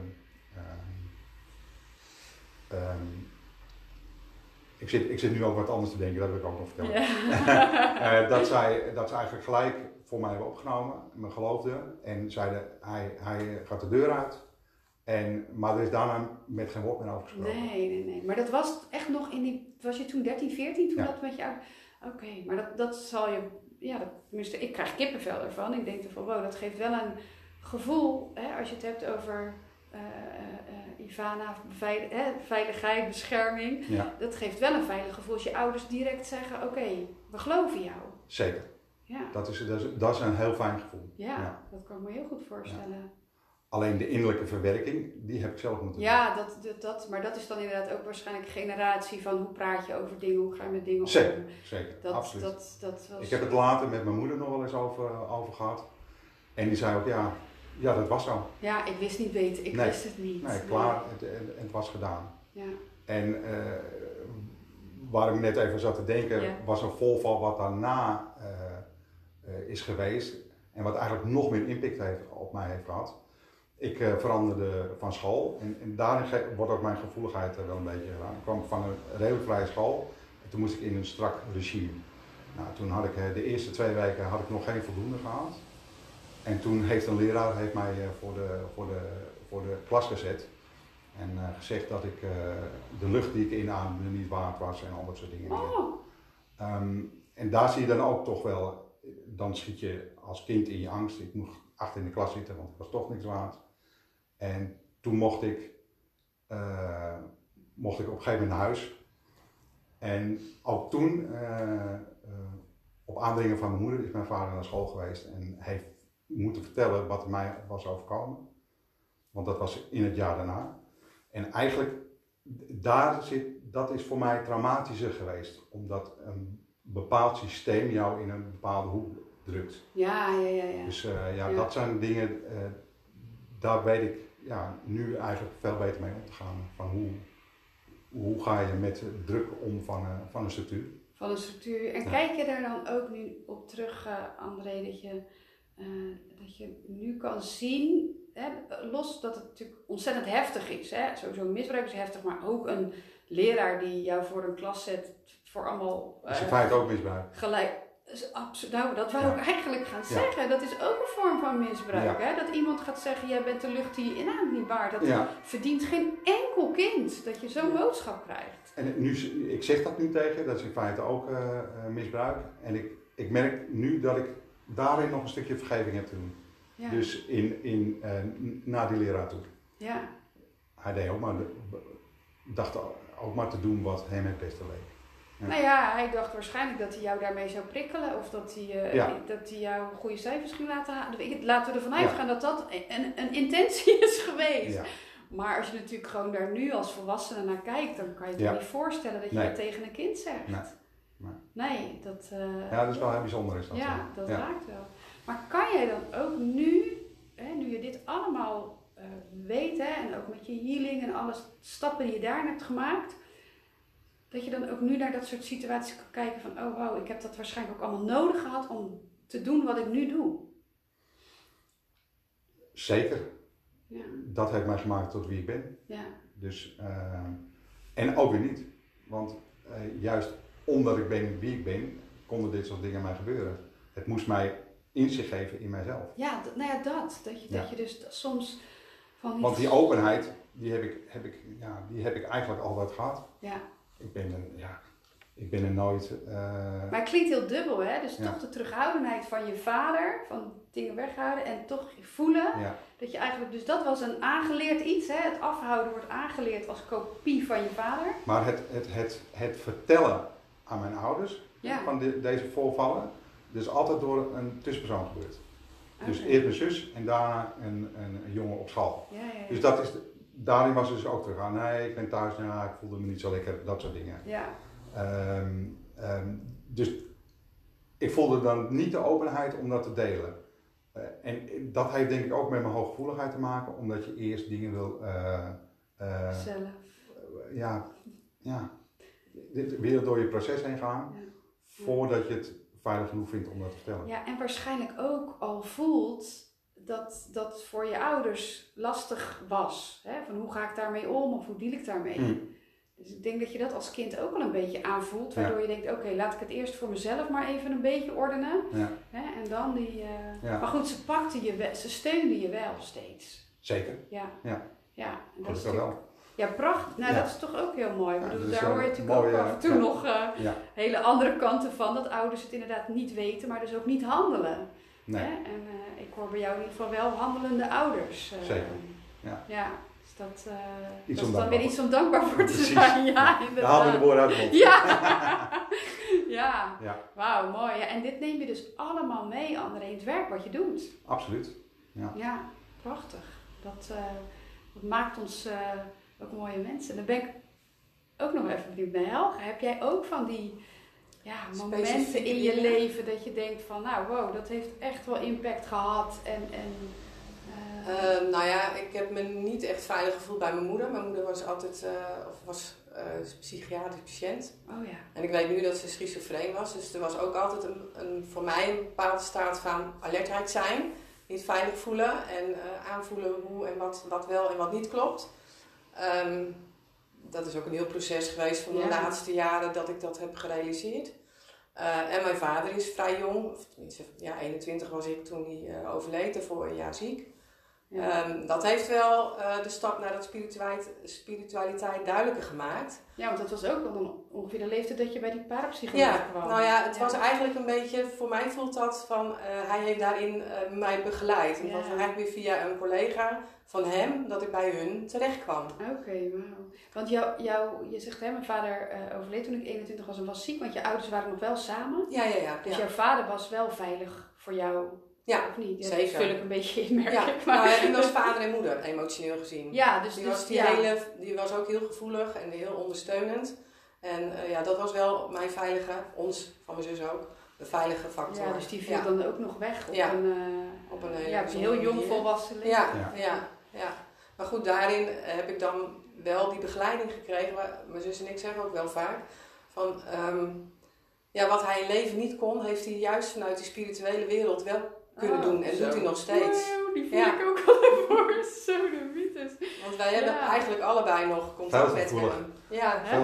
C: ehm, ehm, ik, zit, ik zit nu ook wat anders te denken, dat wil ik ook nog vertellen. *laughs* Eh, dat, zij, dat ze eigenlijk gelijk voor mij hebben opgenomen, me geloofden en zeiden hij, hij gaat de deur uit. En, maar er is daarna met geen woord meer over gesproken.
B: Nee, nee, nee. Maar dat was echt nog in die. Was je toen 13, 14 toen
C: Ja.
B: dat met je Oké, maar dat, dat zal je. Ja, dat, tenminste, ik krijg kippenvel ervan. Ik denk van wow, dat geeft wel een gevoel. Hè, als je het hebt over eh, eh, eh, Ivana, hè, veiligheid, bescherming.
C: Ja,
B: Dat geeft wel een veilig gevoel als je ouders direct zeggen: Oké, we geloven jou.
C: zeker.
B: Ja.
C: Dat is, dat, is, dat is een heel fijn gevoel.
B: Ja,
C: Ja.
B: dat kan ik me heel goed voorstellen.
C: Alleen de innerlijke verwerking, die heb ik zelf moeten
B: Ja, dat, dat, dat, maar dat is dan inderdaad ook waarschijnlijk generatie van hoe praat je over dingen, hoe ga je met dingen
C: doen.
B: om.
C: Zeker, zeker.
B: Dat,
C: absoluut.
B: dat, dat was...
C: Ik heb het later met mijn moeder nog wel eens over, over gehad. En die zei ook, ja, ja dat was zo.
B: Ja, ik wist niet beter. Ik
C: Nee.
B: wist het niet.
C: Nee, klaar, het, het, het was gedaan.
B: Ja.
C: En eh, waar ik net even zat te denken,
B: Ja.
C: was een volval wat daarna eh, eh, is geweest. En wat eigenlijk nog meer impact heeft, op mij heeft gehad. Ik eh, veranderde van school en, en daarin wordt ook mijn gevoeligheid wel een beetje. Ik kwam van een redelijk vrije school en toen moest ik in een strak regime. Nou, toen had ik eh, de eerste twee weken had ik nog geen voldoende gehad. En toen heeft een leraar heeft mij eh, voor, de, voor, de, voor de klas gezet. En gezegd dat ik de lucht die ik inademde niet waard was en al dat soort dingen.
B: Oh,
C: Ehm, en daar zie je dan ook toch wel, dan schiet je als kind in je angst. Ik moest achter in de klas zitten, want het was toch niks waard. En toen mocht ik, eh, mocht ik op een gegeven moment naar huis. En ook toen, eh, eh, op aandringen van mijn moeder, is mijn vader naar school geweest en heeft moeten vertellen wat mij was overkomen. Want dat was in het jaar daarna. En eigenlijk, daar zit, dat is voor mij traumatischer geweest, omdat een bepaald systeem jou in een bepaalde hoek drukt.
B: ja, ja, ja. ja.
C: Dus ja,
B: Ja.
C: dat zijn dingen, daar weet ik ja, nu eigenlijk veel beter mee om te gaan. Van hoe, hoe ga je met druk om van, eh, van een structuur?
B: Van een structuur. En
C: Ja.
B: kijk je daar dan ook nu op terug, eh, André, dat je, eh, dat je nu kan zien, hè, los dat het natuurlijk ontzettend heftig is. Hè? Sowieso misbruik is heftig, maar ook een leraar die jou voor een klas zet voor allemaal
C: is in feite ook misbruik.
B: gelijk. Nou, dat wou ik eigenlijk gaan zeggen. Dat is ook een vorm van misbruik. Hè? Dat iemand gaat zeggen, jij bent de lucht die je inademt niet waard. Dat verdient geen enkel kind dat je zo'n boodschap krijgt.
C: en nu, ik zeg dat nu tegen, dat is in feite ook eh, eh, misbruik. En ik, ik merk nu dat ik daarin nog een stukje vergeving heb te doen.
B: Ja.
C: Dus in, in, eh, n- naar die leraar toe.
B: ja.
C: Hij deed ook maar, de- dacht ook maar te doen wat hem het beste leek. Ja.
B: Nou ja, hij dacht waarschijnlijk dat hij jou daarmee zou prikkelen. Of dat hij, eh,
C: Ja.
B: dat hij jou goede cijfers ging laten halen. Laten we ervan
C: Ja.
B: uitgaan dat dat een, een intentie is geweest. Maar als je natuurlijk gewoon daar nu als volwassene naar kijkt, dan kan je je niet voorstellen dat je
C: Nee.
B: dat tegen een kind zegt.
C: Nee. Nee.
B: Nee, dat, eh,
C: ja, dat is wel heel bijzonder. Is dat
B: ja, dat raakt wel. Maar kan jij dan ook nu, hè, nu je dit allemaal eh, weet, hè, en ook met je healing en alle stappen die je daarin hebt gemaakt, dat je dan ook nu naar dat soort situaties kan kijken van, oh wow, ik heb dat waarschijnlijk ook allemaal nodig gehad om te doen wat ik nu doe.
C: Zeker.
B: Ja,
C: Dat heeft mij gemaakt tot wie ik ben.
B: ja,
C: Dus, eh, en ook weer niet. Want eh, juist omdat ik ben wie ik ben, konden dit soort dingen mij gebeuren. Het moest mij inzicht geven in mijzelf.
B: ja nou ja, dat. Dat je,
C: Ja.
B: dat je dus soms van.
C: Want die openheid, die heb ik, heb ik, ja, die heb ik eigenlijk altijd gehad.
B: Ja,
C: Ik ben er, ja, ik ben er nooit... eh,
B: maar het klinkt heel dubbel, hè? Dus
C: Ja.
B: toch de terughoudendheid van je vader, van dingen weghouden en toch voelen
C: ja,
B: Dat je eigenlijk, dus dat was een aangeleerd iets, hè? Het afhouden wordt aangeleerd als kopie van je vader.
C: maar het, het, het, het vertellen aan mijn ouders
B: Ja.
C: van de- deze voorvallen, dus altijd door een tussenpersoon gebeurd. Dus eerst mijn zus en daarna een, een, een jongen op school.
B: Ja, ja, ja.
C: Dus dat is, daarin was het dus ook terug aan. Nee, ik ben thuis, ja, ik voelde me niet zo lekker, dat soort dingen.
B: Ja,
C: Ehm, ehm, dus ik voelde dan niet de openheid om dat te delen. Eh, en dat heeft denk ik ook met mijn hooggevoeligheid te maken, omdat je eerst dingen wil, eh, eh,
B: zelf.
C: ja, ja, weer door je proces heen gaan,
B: Ja.
C: voordat je het veilig genoeg vindt om dat te vertellen.
B: Ja, en waarschijnlijk ook al voelt dat dat voor je ouders lastig was. Hè? Van hoe ga ik daarmee om of hoe deal ik daarmee?
C: Mm.
B: Dus ik denk dat je dat als kind ook al een beetje aanvoelt. Waardoor je denkt, oké, laat ik het eerst voor mezelf maar even een beetje ordenen.
C: Ja.
B: Hè? En dan die... eh,
C: Ja.
B: Maar goed, ze pakten je wel, ze steunden je wel steeds.
C: Zeker,
B: Ja.
C: Ja.
B: Ja, en dat is natuurlijk-
C: wel.
B: ja prachtig. Nou, dat is toch ook heel mooi. Ik bedoel, daar hoor je natuurlijk ook af en toe nog eh, hele andere kanten van. Dat ouders het inderdaad niet weten, maar dus ook niet handelen.
C: Nee.
B: Hè? En eh, ik hoor bij jou in ieder geval wel handelende ouders. eh,
C: Zeker, ja.
B: Ja, dus dat,
C: Iets
B: dat is dan weer iets om dankbaar voor te
C: Precies.
B: zijn. Ja,
C: Daar halen we de
B: inderdaad.
C: woorden uit de.
B: Ja, *laughs* ja.
C: Ja,
B: wauw, mooi. Ja, en dit neem je dus allemaal mee, André, in het werk wat je doet.
C: absoluut.
B: Ja, prachtig. Dat, dat maakt ons ook mooie mensen. Dan ben ik ook nog even benieuwd naar Helga. Heb jij ook van die ja, momenten in je leven dat je denkt van, nou wow, dat heeft echt wel impact gehad. En, en, eh,
D: Ehm, nou ja, ik heb me niet echt veilig gevoeld bij mijn moeder. Mijn moeder was altijd eh, of was, eh, psychiatrisch patiënt.
B: oh ja,
D: En ik weet nu dat ze schizofreen was. Dus er was ook altijd een, een, voor mij een bepaalde staat van alertheid zijn. Niet veilig voelen en aanvoelen hoe en wat, wat wel en wat niet klopt. Ehm, dat is ook een heel proces geweest van de
B: Ja.
D: laatste jaren dat ik dat heb gerealiseerd. Eh, en mijn vader is vrij jong, of ja, 21 was ik toen hij eh, overleed, daarvoor een jaar ziek.
B: Ja.
D: Ehm, dat heeft wel eh, de stap naar dat spiritualiteit, spiritualiteit duidelijker gemaakt.
B: ja, want dat was ook wel dan ongeveer de leeftijd dat je bij die parapsycholoog
D: Ja,
B: kwam.
D: nou ja, het
B: Ja.
D: was eigenlijk een beetje, voor mij voelt dat van, eh, hij heeft daarin eh, mij begeleid. En het was eigenlijk weer via een collega van hem dat ik bij hun terecht kwam.
B: Oké, wauw. Want jou, jou, je zegt, hè, mijn vader overleed toen ik 21 was en was ziek, want je ouders waren nog wel samen.
D: Ja, ja, ja.
B: Dus
D: ja.
B: jouw vader was wel veilig voor jou,
D: Ja,
B: of niet? Ja,
D: zeker.
B: Dat vul ik een beetje *laughs* in, merk
D: Ja,
B: ik. Maar,
D: nou was vader en moeder, emotioneel gezien.
B: ja, dus,
D: Die
B: dus
D: was, die,
B: ja.
D: hele, die was ook heel gevoelig en heel ondersteunend. En eh, ja, dat was wel mijn veilige, ons, van mijn zus ook, de veilige factor.
B: Ja, dus die viel
D: Ja.
B: dan ook nog weg op
D: Ja.
B: een, eh,
D: Op een hele
B: ja, op een heel jong volwassen leven.
D: Ja,
C: Ja.
D: ja, ja. Maar goed, daarin heb ik dan wel die begeleiding gekregen. Mijn zus en ik zeggen ook wel vaak. Van, ehm, ja, wat hij in leven niet kon, heeft hij juist vanuit die spirituele wereld wel kunnen
B: Oh,
D: doen. En
B: zo.
D: doet hij nog steeds.
B: Wow, die voel
D: Ja.
B: ik ook al *laughs* voor. Zo de mythes.
D: Want wij hebben
B: Ja.
D: eigenlijk allebei nog contact met hem. Ja,
B: hè?
D: Ja.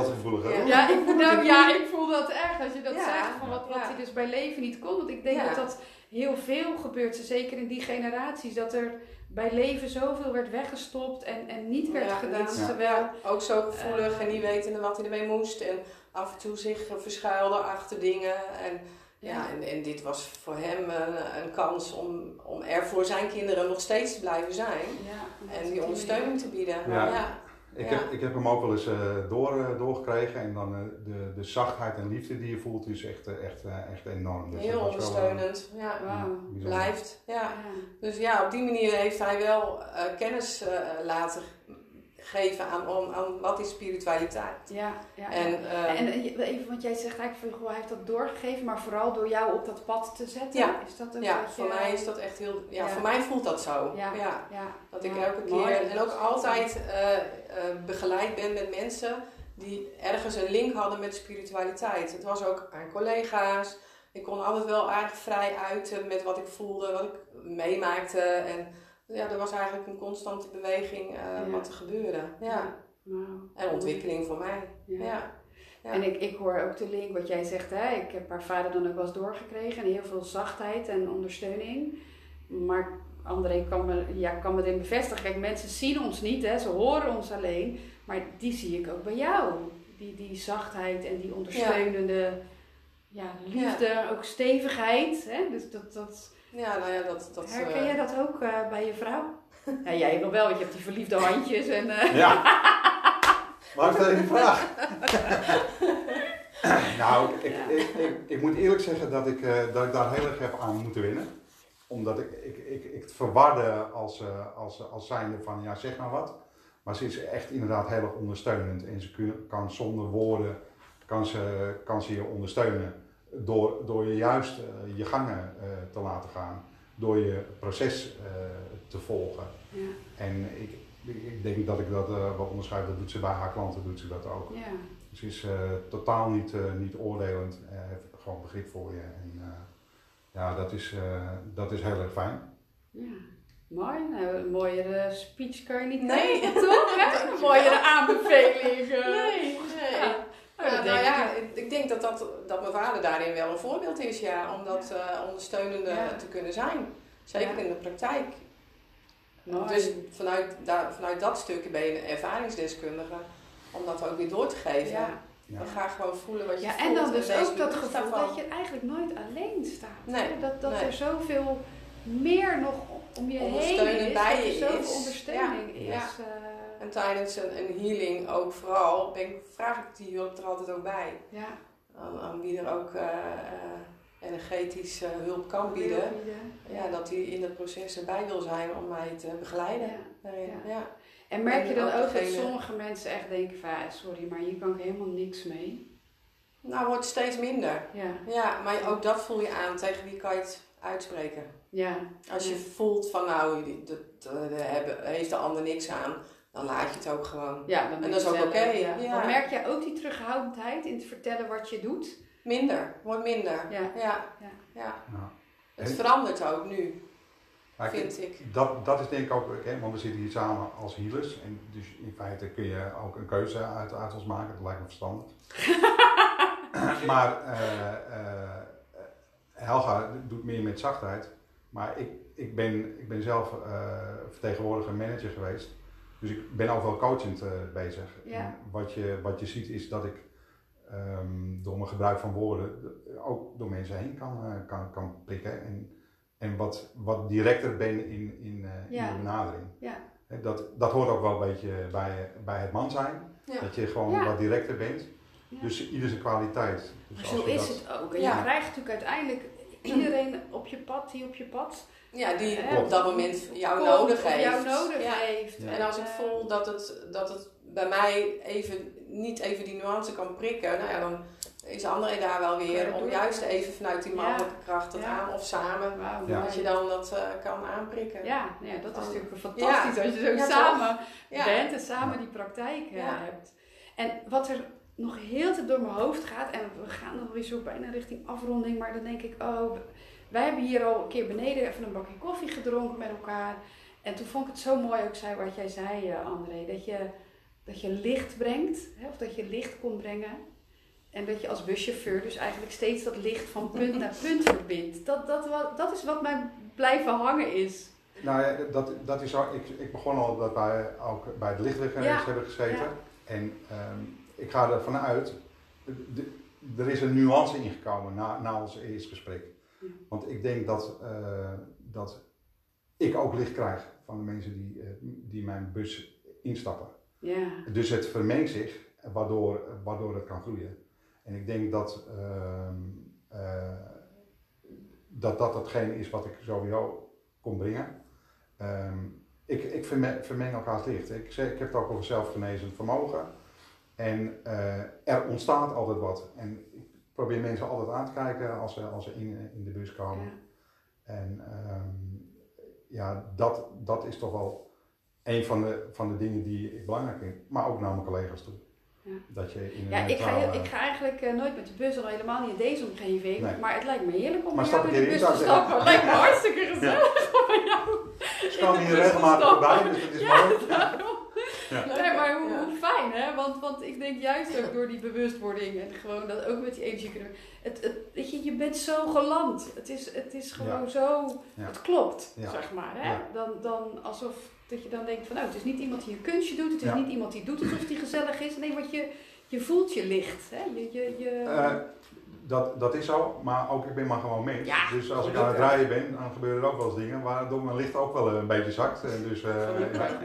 B: Ja, ik, voel- nou, *laughs* ja, ik voel dat echt als je dat
D: Ja.
B: zegt, van wat, wat
D: Ja.
B: hij dus bij leven niet kon. Want ik denk
D: Ja.
B: dat dat heel veel gebeurt, zeker in die generaties, dat er bij leven zoveel werd weggestopt en, en niet werd
D: Ja,
B: gedaan.
D: niet.
C: Ja.
B: Terwijl,
D: ook zo gevoelig
B: Eh.
D: en niet wetende wat hij ermee moest. En af en toe zich verschuilde achter dingen. En, ja. en, en dit was voor hem een, een kans om, om er voor zijn kinderen nog steeds te blijven zijn.
B: ja,
D: En die ondersteuning te bieden.
C: Ja.
D: ja.
C: Ik,
D: Ja.
C: heb, ik heb hem ook wel eens eh, door, eh, doorgekregen en dan eh, de, de zachtheid en liefde die je voelt is echt, echt, echt enorm. Dus
D: Heel
C: wel,
D: ondersteunend. Ja.
B: Wauw.
C: bijzonder.
D: Blijft. Ja.
B: Ja.
D: Dus ja, op die manier heeft hij wel eh, kennis eh, laten geven aan, aan, aan wat is spiritualiteit.
B: Ja, ja.
D: En, eh,
B: en eh, even, want jij zegt eigenlijk van, goh, hij heeft dat doorgegeven, maar vooral door jou op dat pad te zetten.
D: Ja.
B: Is dat ook
D: ja, voor mij is dat echt heel. Ja,
B: Ja.
D: voor mij voelt dat zo.
B: Ja.
D: ja. Dat ik elke
B: mooi.
D: keer en ook altijd eh, eh, begeleid ben met mensen die ergens een link hadden met spiritualiteit. Het was ook aan collega's. Ik kon altijd wel aardig vrij uiten met wat ik voelde, wat ik meemaakte. En ja, er was eigenlijk een constante beweging eh,
B: Ja.
D: wat er gebeurde. Ja. En ontwikkeling voor mij.
B: Ja. En ik, ik hoor ook de link wat jij zegt, hè? ik heb haar vader dan ook wel eens doorgekregen en heel veel zachtheid en ondersteuning. Maar André kan me, ja, kan me erin bevestigen, kijk mensen zien ons niet, hè? ze horen ons alleen, maar die zie ik ook bij jou. Die, die zachtheid en die ondersteunende ja. Liefde, ook stevigheid. Hè? Dus dat, dat,
D: Ja, nou ja, dat... dat
B: herken
D: eh,
B: jij dat ook eh, bij je vrouw? Ja, jij nog wel, want je hebt die verliefde handjes en... eh,
C: Ja. Maar stel je die vraag. *laughs* nou, ik,
B: Ja.
C: ik, ik, ik moet eerlijk zeggen dat ik, eh, dat ik daar heel erg heb aan moeten winnen. Omdat ik, ik, ik, ik het verwarde als, eh, als, als zijnde van, ja zeg maar wat. Maar ze is echt inderdaad heel erg ondersteunend. En ze kun- kan zonder woorden, kan ze, kan ze je ondersteunen. Door, door je juist eh, je gangen eh, te laten gaan. Door je proces eh, te volgen.
B: ja,
C: En ik, ik denk dat ik dat eh, wel onderscheid. Dat doet ze bij haar klanten, doet ze dat ook.
B: ja.
C: Ze is eh, totaal niet, eh, niet oordelend, eh, heeft gewoon begrip voor je. En eh, ja, dat is, eh, dat is heel erg fijn.
B: ja. Mooi. Nou, een mooiere speech kan je niet
D: Nee.
B: krijgen, toch? Een *laughs* mooiere aanbeveling.
D: Nee, nee.
B: Ja.
D: Ja, nou ja,
B: ik.
D: denk dat, dat, dat mijn vader daarin wel een voorbeeld is, ja, om dat eh, ondersteunende
B: Ja.
D: te kunnen zijn. Zeker
B: Ja.
D: in de praktijk.
B: Mooi.
D: Dus vanuit, daar, vanuit dat stukje ben je een ervaringsdeskundige om dat ook weer door te geven.
B: ja.
C: Ja.
D: Dan ga je gewoon voelen wat je
B: ja,
D: voelt.
B: en dan dus ook dat gevoel dat je eigenlijk nooit alleen staat.
D: Nee?
B: Dat, dat
D: nee.
B: er zoveel meer nog om je heen
D: Ondersteunend
B: is.
D: bij
B: dat er
D: je
B: zoveel
D: is.
B: ondersteuning
D: Ja,
B: is.
D: ja. En tijdens een, een healing ook vooral, vraag ik die hulp er altijd ook bij.
B: ja.
D: Aan, aan wie er ook eh, eh, energetisch hulp kan bieden. Ja, dat die in het proces erbij wil zijn om mij te begeleiden.
B: Ja. Ja. En merk je dan
D: ook
B: ook dat sommige mensen echt denken van, ja, sorry, maar hier kan ik helemaal niks mee.
D: Nou, wordt steeds minder.
B: Ja,
D: Ja, maar ook dat voel je aan. Tegen wie kan je het uitspreken?
B: ja.
D: Als je voelt van nou, dat, heeft de ander niks aan, dan laat je het ook gewoon.
B: Ja, dan
D: En dat is ook oké,
B: Ja.
D: ja.
B: Dan merk je ook die terughoudendheid in het vertellen wat je doet.
D: Minder, wordt minder.
B: Ja.
D: Ja.
B: Ja.
D: Het
C: En-
D: verandert ook nu,
C: Maar
D: vind ik.
C: Dat, dat is denk ik ook, hè, want we zitten hier samen als healers. En dus in feite kun je ook een keuze uit, uit ons maken. Dat lijkt me verstandig. *laughs* maar eh, eh, Helga doet meer met zachtheid. Maar ik, ik, ben, ik ben zelf eh, vertegenwoordiger en manager geweest. Dus ik ben ook wel coachend eh, bezig.
B: Ja.
C: En wat, je, wat je ziet is dat ik ehm, door mijn gebruik van woorden ook door mensen heen kan, eh, kan, kan prikken. En, en wat, wat directer ben in, in, eh,
B: Ja.
C: in de benadering.
B: Ja.
C: Hè, Dat, dat hoort ook wel een beetje bij, bij het man zijn.
D: Ja.
C: Dat je gewoon
B: Ja.
C: wat directer bent.
B: Ja.
C: Dus ieder zijn kwaliteit. Dus
B: Maar zo is
C: dat-
B: het ook. En
D: Ja.
B: je krijgt natuurlijk uiteindelijk *clears throat* iedereen op je pad, die op je pad
D: Ja, die
B: Hè,
D: op dat moment jou
B: komt
D: nodig heeft.
B: jou nodig
D: Ja.
B: heeft.
C: Ja.
D: En als ik voel dat het, dat het bij mij even niet even die nuance kan prikken, nou ja, dan is André daar wel weer om juist even vanuit die
B: Ja.
D: mannelijke kracht het
B: Ja.
D: aan of samen, dat je dan dat eh, kan aanprikken.
B: Ja, ja, dat is
D: Dan-
B: natuurlijk fantastisch als je zo
D: Ja,
B: samen
D: Ja.
B: bent en samen die praktijk eh,
D: Ja.
B: hebt. En wat er nog heel te door mijn hoofd gaat, en we gaan dan weer zo bijna richting afronding, maar dan denk ik, oh, wij hebben hier al een keer beneden even een bakje koffie gedronken met elkaar. En toen vond ik het zo mooi ook zei wat jij zei, eh, André, dat je, dat je licht brengt, hè, of dat je licht kon brengen. En dat je als buschauffeur dus eigenlijk steeds dat licht van punt naar *laughs* punt verbindt. Dat, dat, dat is wat mij blijven hangen is.
C: Nou ja, dat, dat is ook, ik, ik begon al dat wij ook bij het lichtwegreis
B: Ja.
C: hebben gezeten.
B: Ja.
C: En ehm, ik ga ervan uit, er is een nuance ingekomen na, na ons eerste gesprek. Want ik denk dat, eh, dat ik ook licht krijg van de mensen die, eh, die mijn bus instappen.
B: Ja.
C: Dus het vermengt zich, waardoor, waardoor het kan groeien. En ik denk dat eh, dat, dat hetgeen is wat ik sowieso kon brengen. Ehm, ik ik vermeng, vermeng elkaars licht. Ik, zeg, ik heb het ook over zelfgenezend vermogen. En er ontstaat altijd wat. En probeer mensen altijd aan te kijken als ze, als ze in, in de bus komen.
B: Ja.
C: En ehm, ja, dat, dat is toch wel een van de, van de dingen die ik belangrijk vind. Maar ook naar mijn collega's toe.
B: Ja.
C: Dat je in
B: Ja, ik ga, ik ga eigenlijk eh, nooit met de bus, al helemaal niet in deze omgeving.
C: Nee.
B: Maar het lijkt me heerlijk om met jou in de bus te
C: ik
B: stappen. Het lijkt me hartstikke gezellig om jou
C: komen
B: in de
C: hier regelmatig voorbij, dus het is mooi. *laughs* Ja.
B: Nee, maar hoe,
D: Ja.
B: hoe fijn, hè? Want, want ik denk juist ook door die bewustwording en gewoon dat ook met die energie kunnen. Het, het, weet je, je bent zo geland. Het is, het is gewoon
C: Ja.
B: zo.
C: Ja.
B: Het klopt,
C: Ja.
B: zeg maar. Hè?
C: Ja.
B: Dan, dan alsof dat je dan denkt van nou, het is niet iemand die een kunstje doet. Het is
C: Ja.
B: niet iemand die doet alsof die gezellig is. Nee, want je, je voelt je licht. Hè? Je, je, je,
C: Eh, dat, dat is zo, maar ook ik ben maar gewoon mens.
B: Ja,
C: dus als ik aan het rijden ben, dan gebeuren er ook wel eens dingen waardoor mijn licht ook wel een beetje zakt. En dus, eh,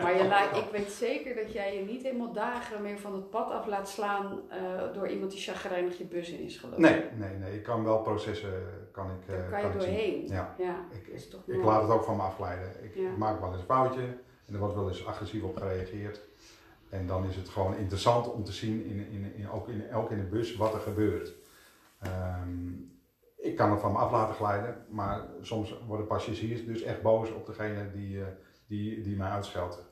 B: Maar, je laat, ik weet zeker dat jij je niet helemaal dagen meer van het pad af laat slaan eh, door iemand die chagrijnig je bus in is gelopen.
C: Nee, nee, nee. Ik kan wel processen, kan ik,
B: Daar
C: eh,
B: kan je doorheen.
C: Ja.
B: Ja,
C: Ik, ik,
B: toch
C: ik
B: mooi.
C: laat het ook van me afleiden. Ik,
B: Ja.
C: ik maak wel eens een foutje en er wordt wel eens agressief op gereageerd. En dan is het gewoon interessant om te zien, in, in, in, ook, in, ook in de bus, wat er gebeurt. Ehm, ik kan het van me af laten glijden, maar soms worden passagiers dus echt boos op degene die, eh, die, die mij uitscheldt.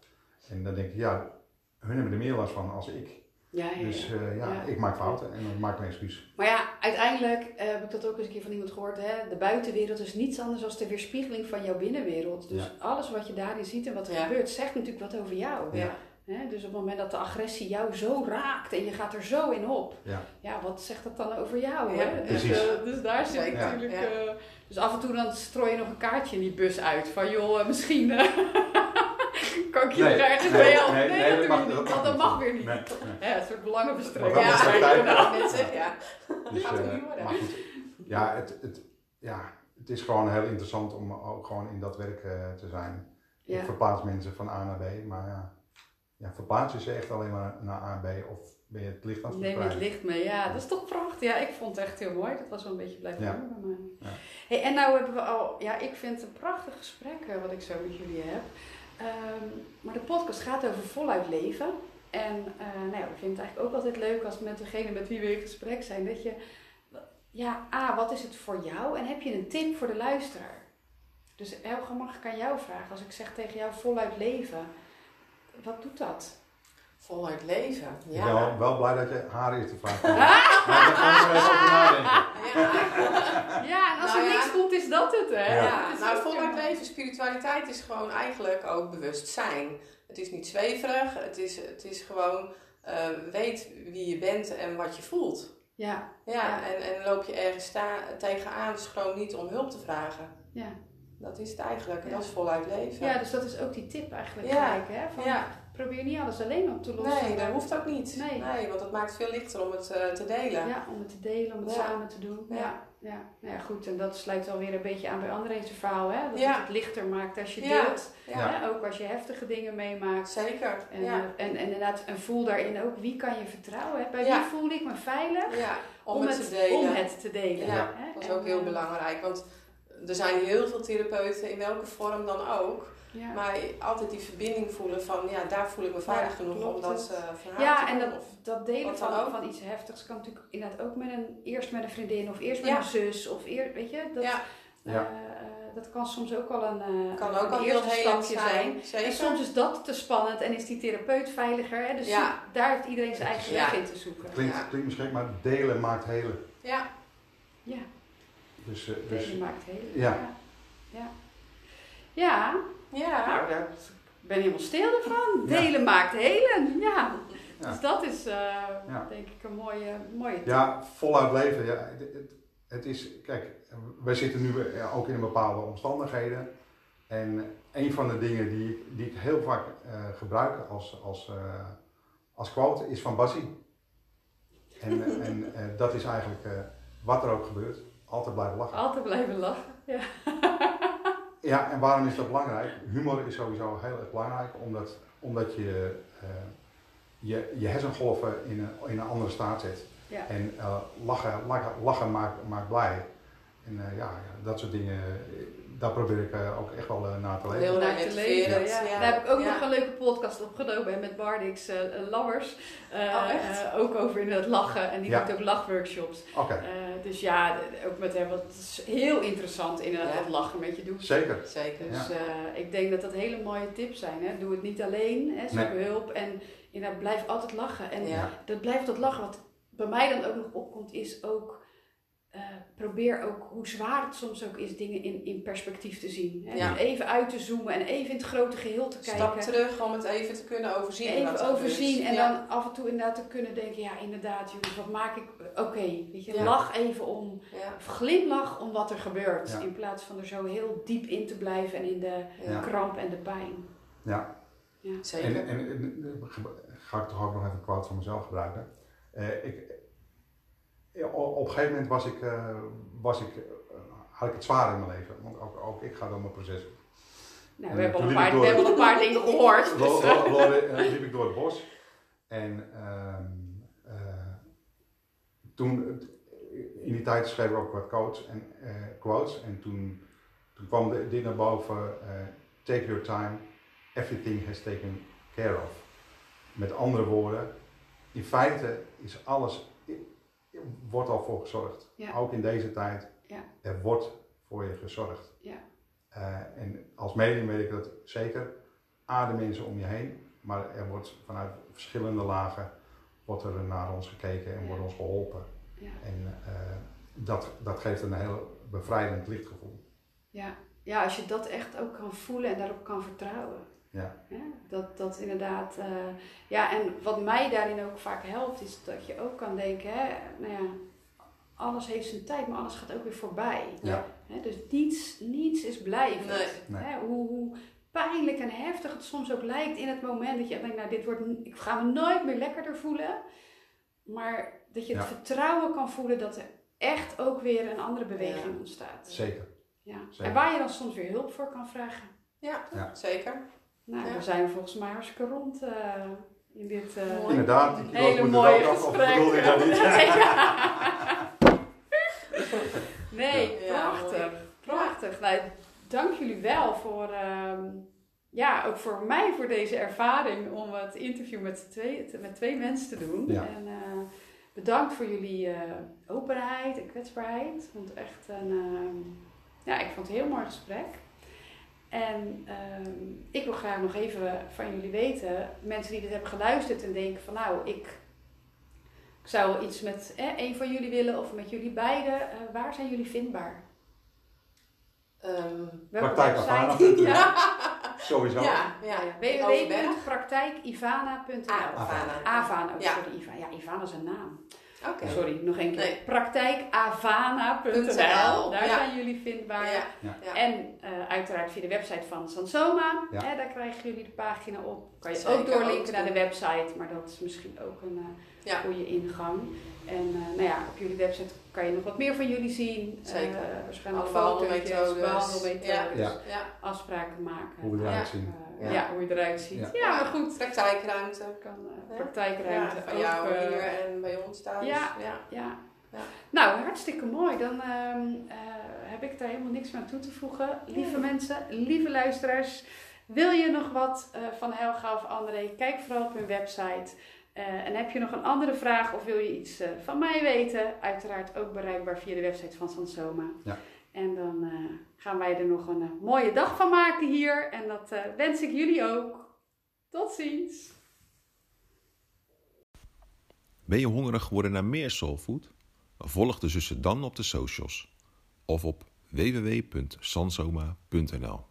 C: En dan denk ik, ja, hun hebben er meer last van als ik.
B: Ja, ja, ja.
C: Dus eh, ja,
B: Ja.
C: ik maak fouten en dan maak ik een excuus.
B: Maar ja, uiteindelijk eh, heb ik dat ook eens een keer van iemand gehoord. Hè? De buitenwereld is niets anders dan de weerspiegeling van jouw binnenwereld. Dus
C: Ja.
B: alles wat je daarin ziet en wat er
D: Ja.
B: gebeurt, zegt natuurlijk wat over jou.
C: Ja.
B: Hè? Dus op het moment dat de agressie jou zo raakt en je gaat er zo in op,
C: Ja.
B: ja, wat zegt dat dan over jou?
D: Ja,
B: hè? Dus,
C: precies.
B: eh, dus daar zit
D: Zeker,
B: natuurlijk.
D: ja.
B: eh, dus af en toe dan strooi je nog een kaartje in die bus uit. Van joh, eh, misschien *laughs* kan ik je
C: Nee,
B: nog ergens
C: nee,
B: mee helpen.
C: nee,
B: Nee,
C: nee,
B: dat,
C: mag-
B: je niet.
C: dat mag
B: Want dat
C: niet.
B: mag weer niet.
C: Nee, nee. *laughs*
B: Ja, een soort
C: dat
D: Ja, ja, *laughs* mensen, ja.
C: Dus,
D: Gaat het niet worden.
C: maar goed, ja het, het, ja, het is gewoon heel interessant om ook gewoon in dat werk te zijn.
B: Ja.
C: Ik verplaats mensen van A naar B, maar ja, ja verplaats je ze echt alleen maar naar A en B of ben je het licht aan het
B: Neem je het licht mee, ja, dat is toch prachtig. Ja, ik vond het echt heel mooi. Dat was wel een beetje blijven
C: Ja.
B: hangen bij mij.
C: Ja.
B: Hey, en nou hebben we al, ja, ik vind het een prachtig gesprek eh, wat ik zo met jullie heb. Ehm, maar de podcast gaat over voluit leven. En eh, nou ja, we vinden het eigenlijk ook altijd leuk als met degene met wie we in gesprek zijn, dat je, ja, A, wat is het voor jou? En heb je een tip voor de luisteraar? Dus Elge, mag ik aan jou vragen, als ik zeg tegen jou voluit leven, wat doet dat?
D: Voluit leven.
C: Ik ben
D: Ja.
C: wel, wel blij dat je haar eerst de vraag *laughs* stelt. Maar daar gaan we even over nadenken.
D: Ja.
B: Ja, en als
D: Nou
B: er
D: ja.
B: niks komt, is dat het, hè?
C: Ja.
D: Nou voluit leven, spiritualiteit is gewoon eigenlijk ook bewustzijn. Het is niet zweverig, het is, het is gewoon eh, weet wie je bent en wat je voelt.
B: Ja,
D: Ja,
B: Ja.
D: En, en loop je ergens sta, tegenaan, schroom niet om hulp te vragen.
B: ja.
D: Dat is het eigenlijk, en
B: Ja.
D: dat is voluit leven.
B: ja, dus dat is ook die tip eigenlijk
D: Ja.
B: gelijk, hè? Van,
D: Ja.
B: Probeer niet alles alleen op te lossen.
D: Nee, dat hoeft ook niet.
B: Nee.
D: want het maakt veel lichter om het eh, te delen.
B: Ja, om het te delen, om het samen te doen. Ja.
D: Ja.
B: Ja. Nou ja, goed. En dat sluit alweer een beetje aan bij André's verhaal, hè? Dat
D: Ja.
B: het het lichter maakt als je deelt.
D: Ja,
B: Hè? Ook als je heftige dingen meemaakt.
D: zeker.
B: En,
D: ja.
B: eh, en, en inderdaad, en voel daarin ook wie kan je vertrouwen. Hè? Bij wie voel ik me veilig
D: ja, om, het, te delen.
B: om het te delen.
D: Ja,
B: hè?
D: Dat is ook heel
B: eh,
D: belangrijk, want er zijn heel veel therapeuten, in welke vorm dan ook.
B: Ja.
D: Maar altijd die verbinding voelen van, ja, daar voel ik me veilig
B: Ja,
D: genoeg om dat eh verhaal
B: Ja,
D: te
B: en
D: doen.
B: dat,
D: Of-
B: dat delen van,
D: ook.
B: van iets heftigs kan natuurlijk inderdaad ook met een, eerst met een vriendin of eerst met
D: Ja.
B: een zus of eer, weet je, dat,
D: ja,
C: Ja.
B: eh, eh, dat kan soms ook al een, eh,
D: kan
B: een
D: ook al heel
B: eerste stapje
D: zijn.
B: En soms is dat te spannend en is die therapeut veiliger. Hè? Dus
D: Ja.
B: daar heeft iedereen zijn eigen
D: Ja.
B: weg in te zoeken.
C: Klinkt,
D: Ja.
C: klinkt misschien, maar delen maakt helen.
D: Ja,
B: Ja,
C: Dus, eh, dus
B: delen maakt heel.
C: ja.
B: Ja. Ja. Ja,
D: ja.
B: nou, daar- ik ben helemaal stil ervan.
C: Ja.
B: Delen maakt helen. Ja.
C: Ja.
B: Dus dat is eh,
C: Ja.
B: denk ik een mooie, mooie tip.
C: Ja, voluit leven. Ja, het, het, het is, kijk, wij zitten nu eh, ook in bepaalde omstandigheden. En een van de dingen die, ik- die ik heel vaak eh, gebruik als, als, eh, als quote is van Bassie. En, en eh, dat is eigenlijk eh, wat er ook gebeurt, altijd blijven lachen.
B: Altijd blijven lachen. Ja.
C: Ja, en waarom is dat belangrijk? Humor is sowieso heel erg belangrijk, omdat, omdat je, eh, je je hersengolven in een, in een andere staat zet.
B: Ja.
C: En eh, lachen, lachen, lachen maakt, maakt blij. En eh, ja, ja, dat soort dingen, daar probeer ik ook echt wel eh, na te leven.
D: Heel
B: Naar te leven, ja.
D: ja.
B: Daar heb ik ook
D: Ja.
B: nog een leuke podcast opgenomen met Bardix uh, Lammers. Eh,
D: Oh, echt?
B: eh, ook over in het lachen. En die
C: Ja.
B: doet ook lachworkshops.
C: Oké,
B: dus ja, ook met hem. wat is heel interessant inderdaad
D: Ja.
B: wat lachen met je doet.
C: zeker.
D: Zeker.
B: Dus eh, ik denk dat dat hele mooie tips zijn. Hè. Doe het niet alleen, hè. zoek
C: Nee.
B: hulp. En inderdaad, blijf altijd lachen. En
D: Ja.
B: dat blijft dat lachen. Wat bij mij dan ook nog opkomt, is ook... eh, probeer ook, hoe zwaar het soms ook is, dingen in, in perspectief te zien. Hè?
D: Ja.
B: Dus even uit te zoomen en even in het grote geheel te
D: Stap
B: kijken.
D: terug om het even te kunnen overzien. wat er
B: Even overzien en
D: Ja.
B: dan af en toe inderdaad te kunnen denken, ja inderdaad jongens, wat maak ik, oké, weet je,
D: Ja.
B: lach even om,
D: Ja.
B: of glimlach om wat er gebeurt.
C: Ja.
B: In plaats van er zo heel diep in te blijven en in de
D: Ja.
B: kramp en de pijn.
C: Ja.
D: Zeker.
C: En, en, en, eh, ga ik toch ook nog even een quote van mezelf gebruiken. Eh, ik, op een gegeven moment was ik, eh, was ik, eh, had ik het zwaar in mijn leven. Want ook, ook ik ga door mijn proces.
B: Nou, we hebben al een paar, we hebben al een paar dingen *laughs* gehoord. Dus,
C: liep ik door het bos. En ehm, eh, toen, in die tijd schreef ik ook wat quotes en, quotes. En toen, toen kwam de- dit naar boven. take your time, everything has taken care of. Met andere woorden, in feite is alles, wordt al voor gezorgd.
B: Ja.
C: Ook in deze tijd,
B: Ja.
C: er wordt voor je gezorgd.
B: Ja.
C: Eh, en als medium weet ik dat zeker. A, de mensen om je heen, maar er wordt vanuit verschillende lagen wordt er naar ons gekeken en wordt ons geholpen.
B: Ja.
C: En eh, dat, dat geeft een heel bevrijdend lichtgevoel.
B: Ja. ja, als je dat echt ook kan voelen en daarop kan vertrouwen.
C: Ja.
B: dat, dat inderdaad, eh, ja, en wat mij daarin ook vaak helpt, is dat je ook kan denken, hè, nou ja, alles heeft zijn tijd, maar alles gaat ook weer voorbij.
C: Ja.
B: Hè, dus niets, niets is blijvend.
D: Nee.
C: Nee.
B: Hè, hoe, hoe pijnlijk en heftig het soms ook lijkt in het moment dat je denkt, nou, dit wordt, ik ga me nooit meer lekkerder voelen. Maar dat je het
C: Ja.
B: vertrouwen kan voelen dat er echt ook weer een andere beweging
D: Ja.
B: ontstaat.
C: Zeker.
B: Ja.
C: Zeker.
B: En waar je dan soms weer hulp voor kan vragen.
D: Ja,
C: Ja.
D: zeker.
B: Nou,
D: Ja.
B: we zijn volgens mij hartstikke rond eh, in dit eh,
D: Mooi.
C: Inderdaad,
B: hele mooie gesprek.
C: bedoel je dat niet? *laughs*
B: nee,
D: Ja,
B: prachtig. Prachtig. Nou, dank jullie wel voor, ehm, ja, ook voor mij voor deze ervaring om het interview met twee, met twee mensen te doen.
C: Ja.
B: En eh, bedankt voor jullie eh, openheid en kwetsbaarheid. Ik vond het echt een, ehm, ja, ik vond het een heel mooi gesprek. En ehm, ik wil graag nog even van jullie weten, mensen die dit hebben geluisterd en denken van nou, ik, ik zou iets met eh, een van jullie willen of met jullie beiden. eh, waar zijn jullie vindbaar?
D: Ehm,
B: Welke
C: Praktijkavana.nl.
B: website? ja.
C: Sowieso.
D: ja, ja.
B: Www.praktijkivana.nl Avana,
D: Avana.
B: ook
D: Ja.
B: sorry, Ivana. Ja, Ivana is een naam.
D: Oké.
B: Sorry, nog één keer.
D: Nee.
B: Praktijkavana.nl
D: .nl,
B: Daar
D: ja.
B: zijn jullie vindbaar.
D: Ja.
B: En eh, uiteraard via de website van Sansoma.
C: Ja.
B: Hè, daar krijgen jullie de pagina op. Kan je
D: Zeker,
B: ook doorlinken
D: ook
B: naar de website, maar dat is misschien ook een eh,
D: Ja.
B: goede ingang. En eh, nou ja, op jullie website kan je nog wat meer van jullie zien.
D: Zeker.
B: Eh, waarschijnlijk foto's,
D: behandelmethodes. Ja.
B: Afspraken maken.
C: Hoe we eruit
B: Ja.
C: zien.
B: Eh,
D: Ja.
B: ja. hoe je eruit ziet.
C: Ja.
B: Ja, maar goed.
D: Praktijkruimte.
B: Kan eh,
D: Ja.
B: praktijkruimte
D: Ja, van jou
B: eh,
D: hier en bij ons thuis.
B: ja.
D: ja.
B: Ja.
D: Ja.
B: Nou, hartstikke mooi. Dan ehm, eh, heb ik daar helemaal niks meer aan toe te voegen. Lieve
D: Nee.
B: mensen, lieve luisteraars. Wil je nog wat eh, van Helga of André? Kijk vooral op hun website. Eh, en heb je nog een andere vraag of wil je iets eh, van mij weten? Uiteraard ook bereikbaar via de website van Sansoma.
C: Ja.
B: En dan eh, gaan wij er nog een eh, mooie dag van maken hier. En dat eh, wens ik jullie ook. Tot ziens.
A: Ben je hongerig geworden naar meer soulfood? Volg de zussen dan op de socials of op www.sansoma.nl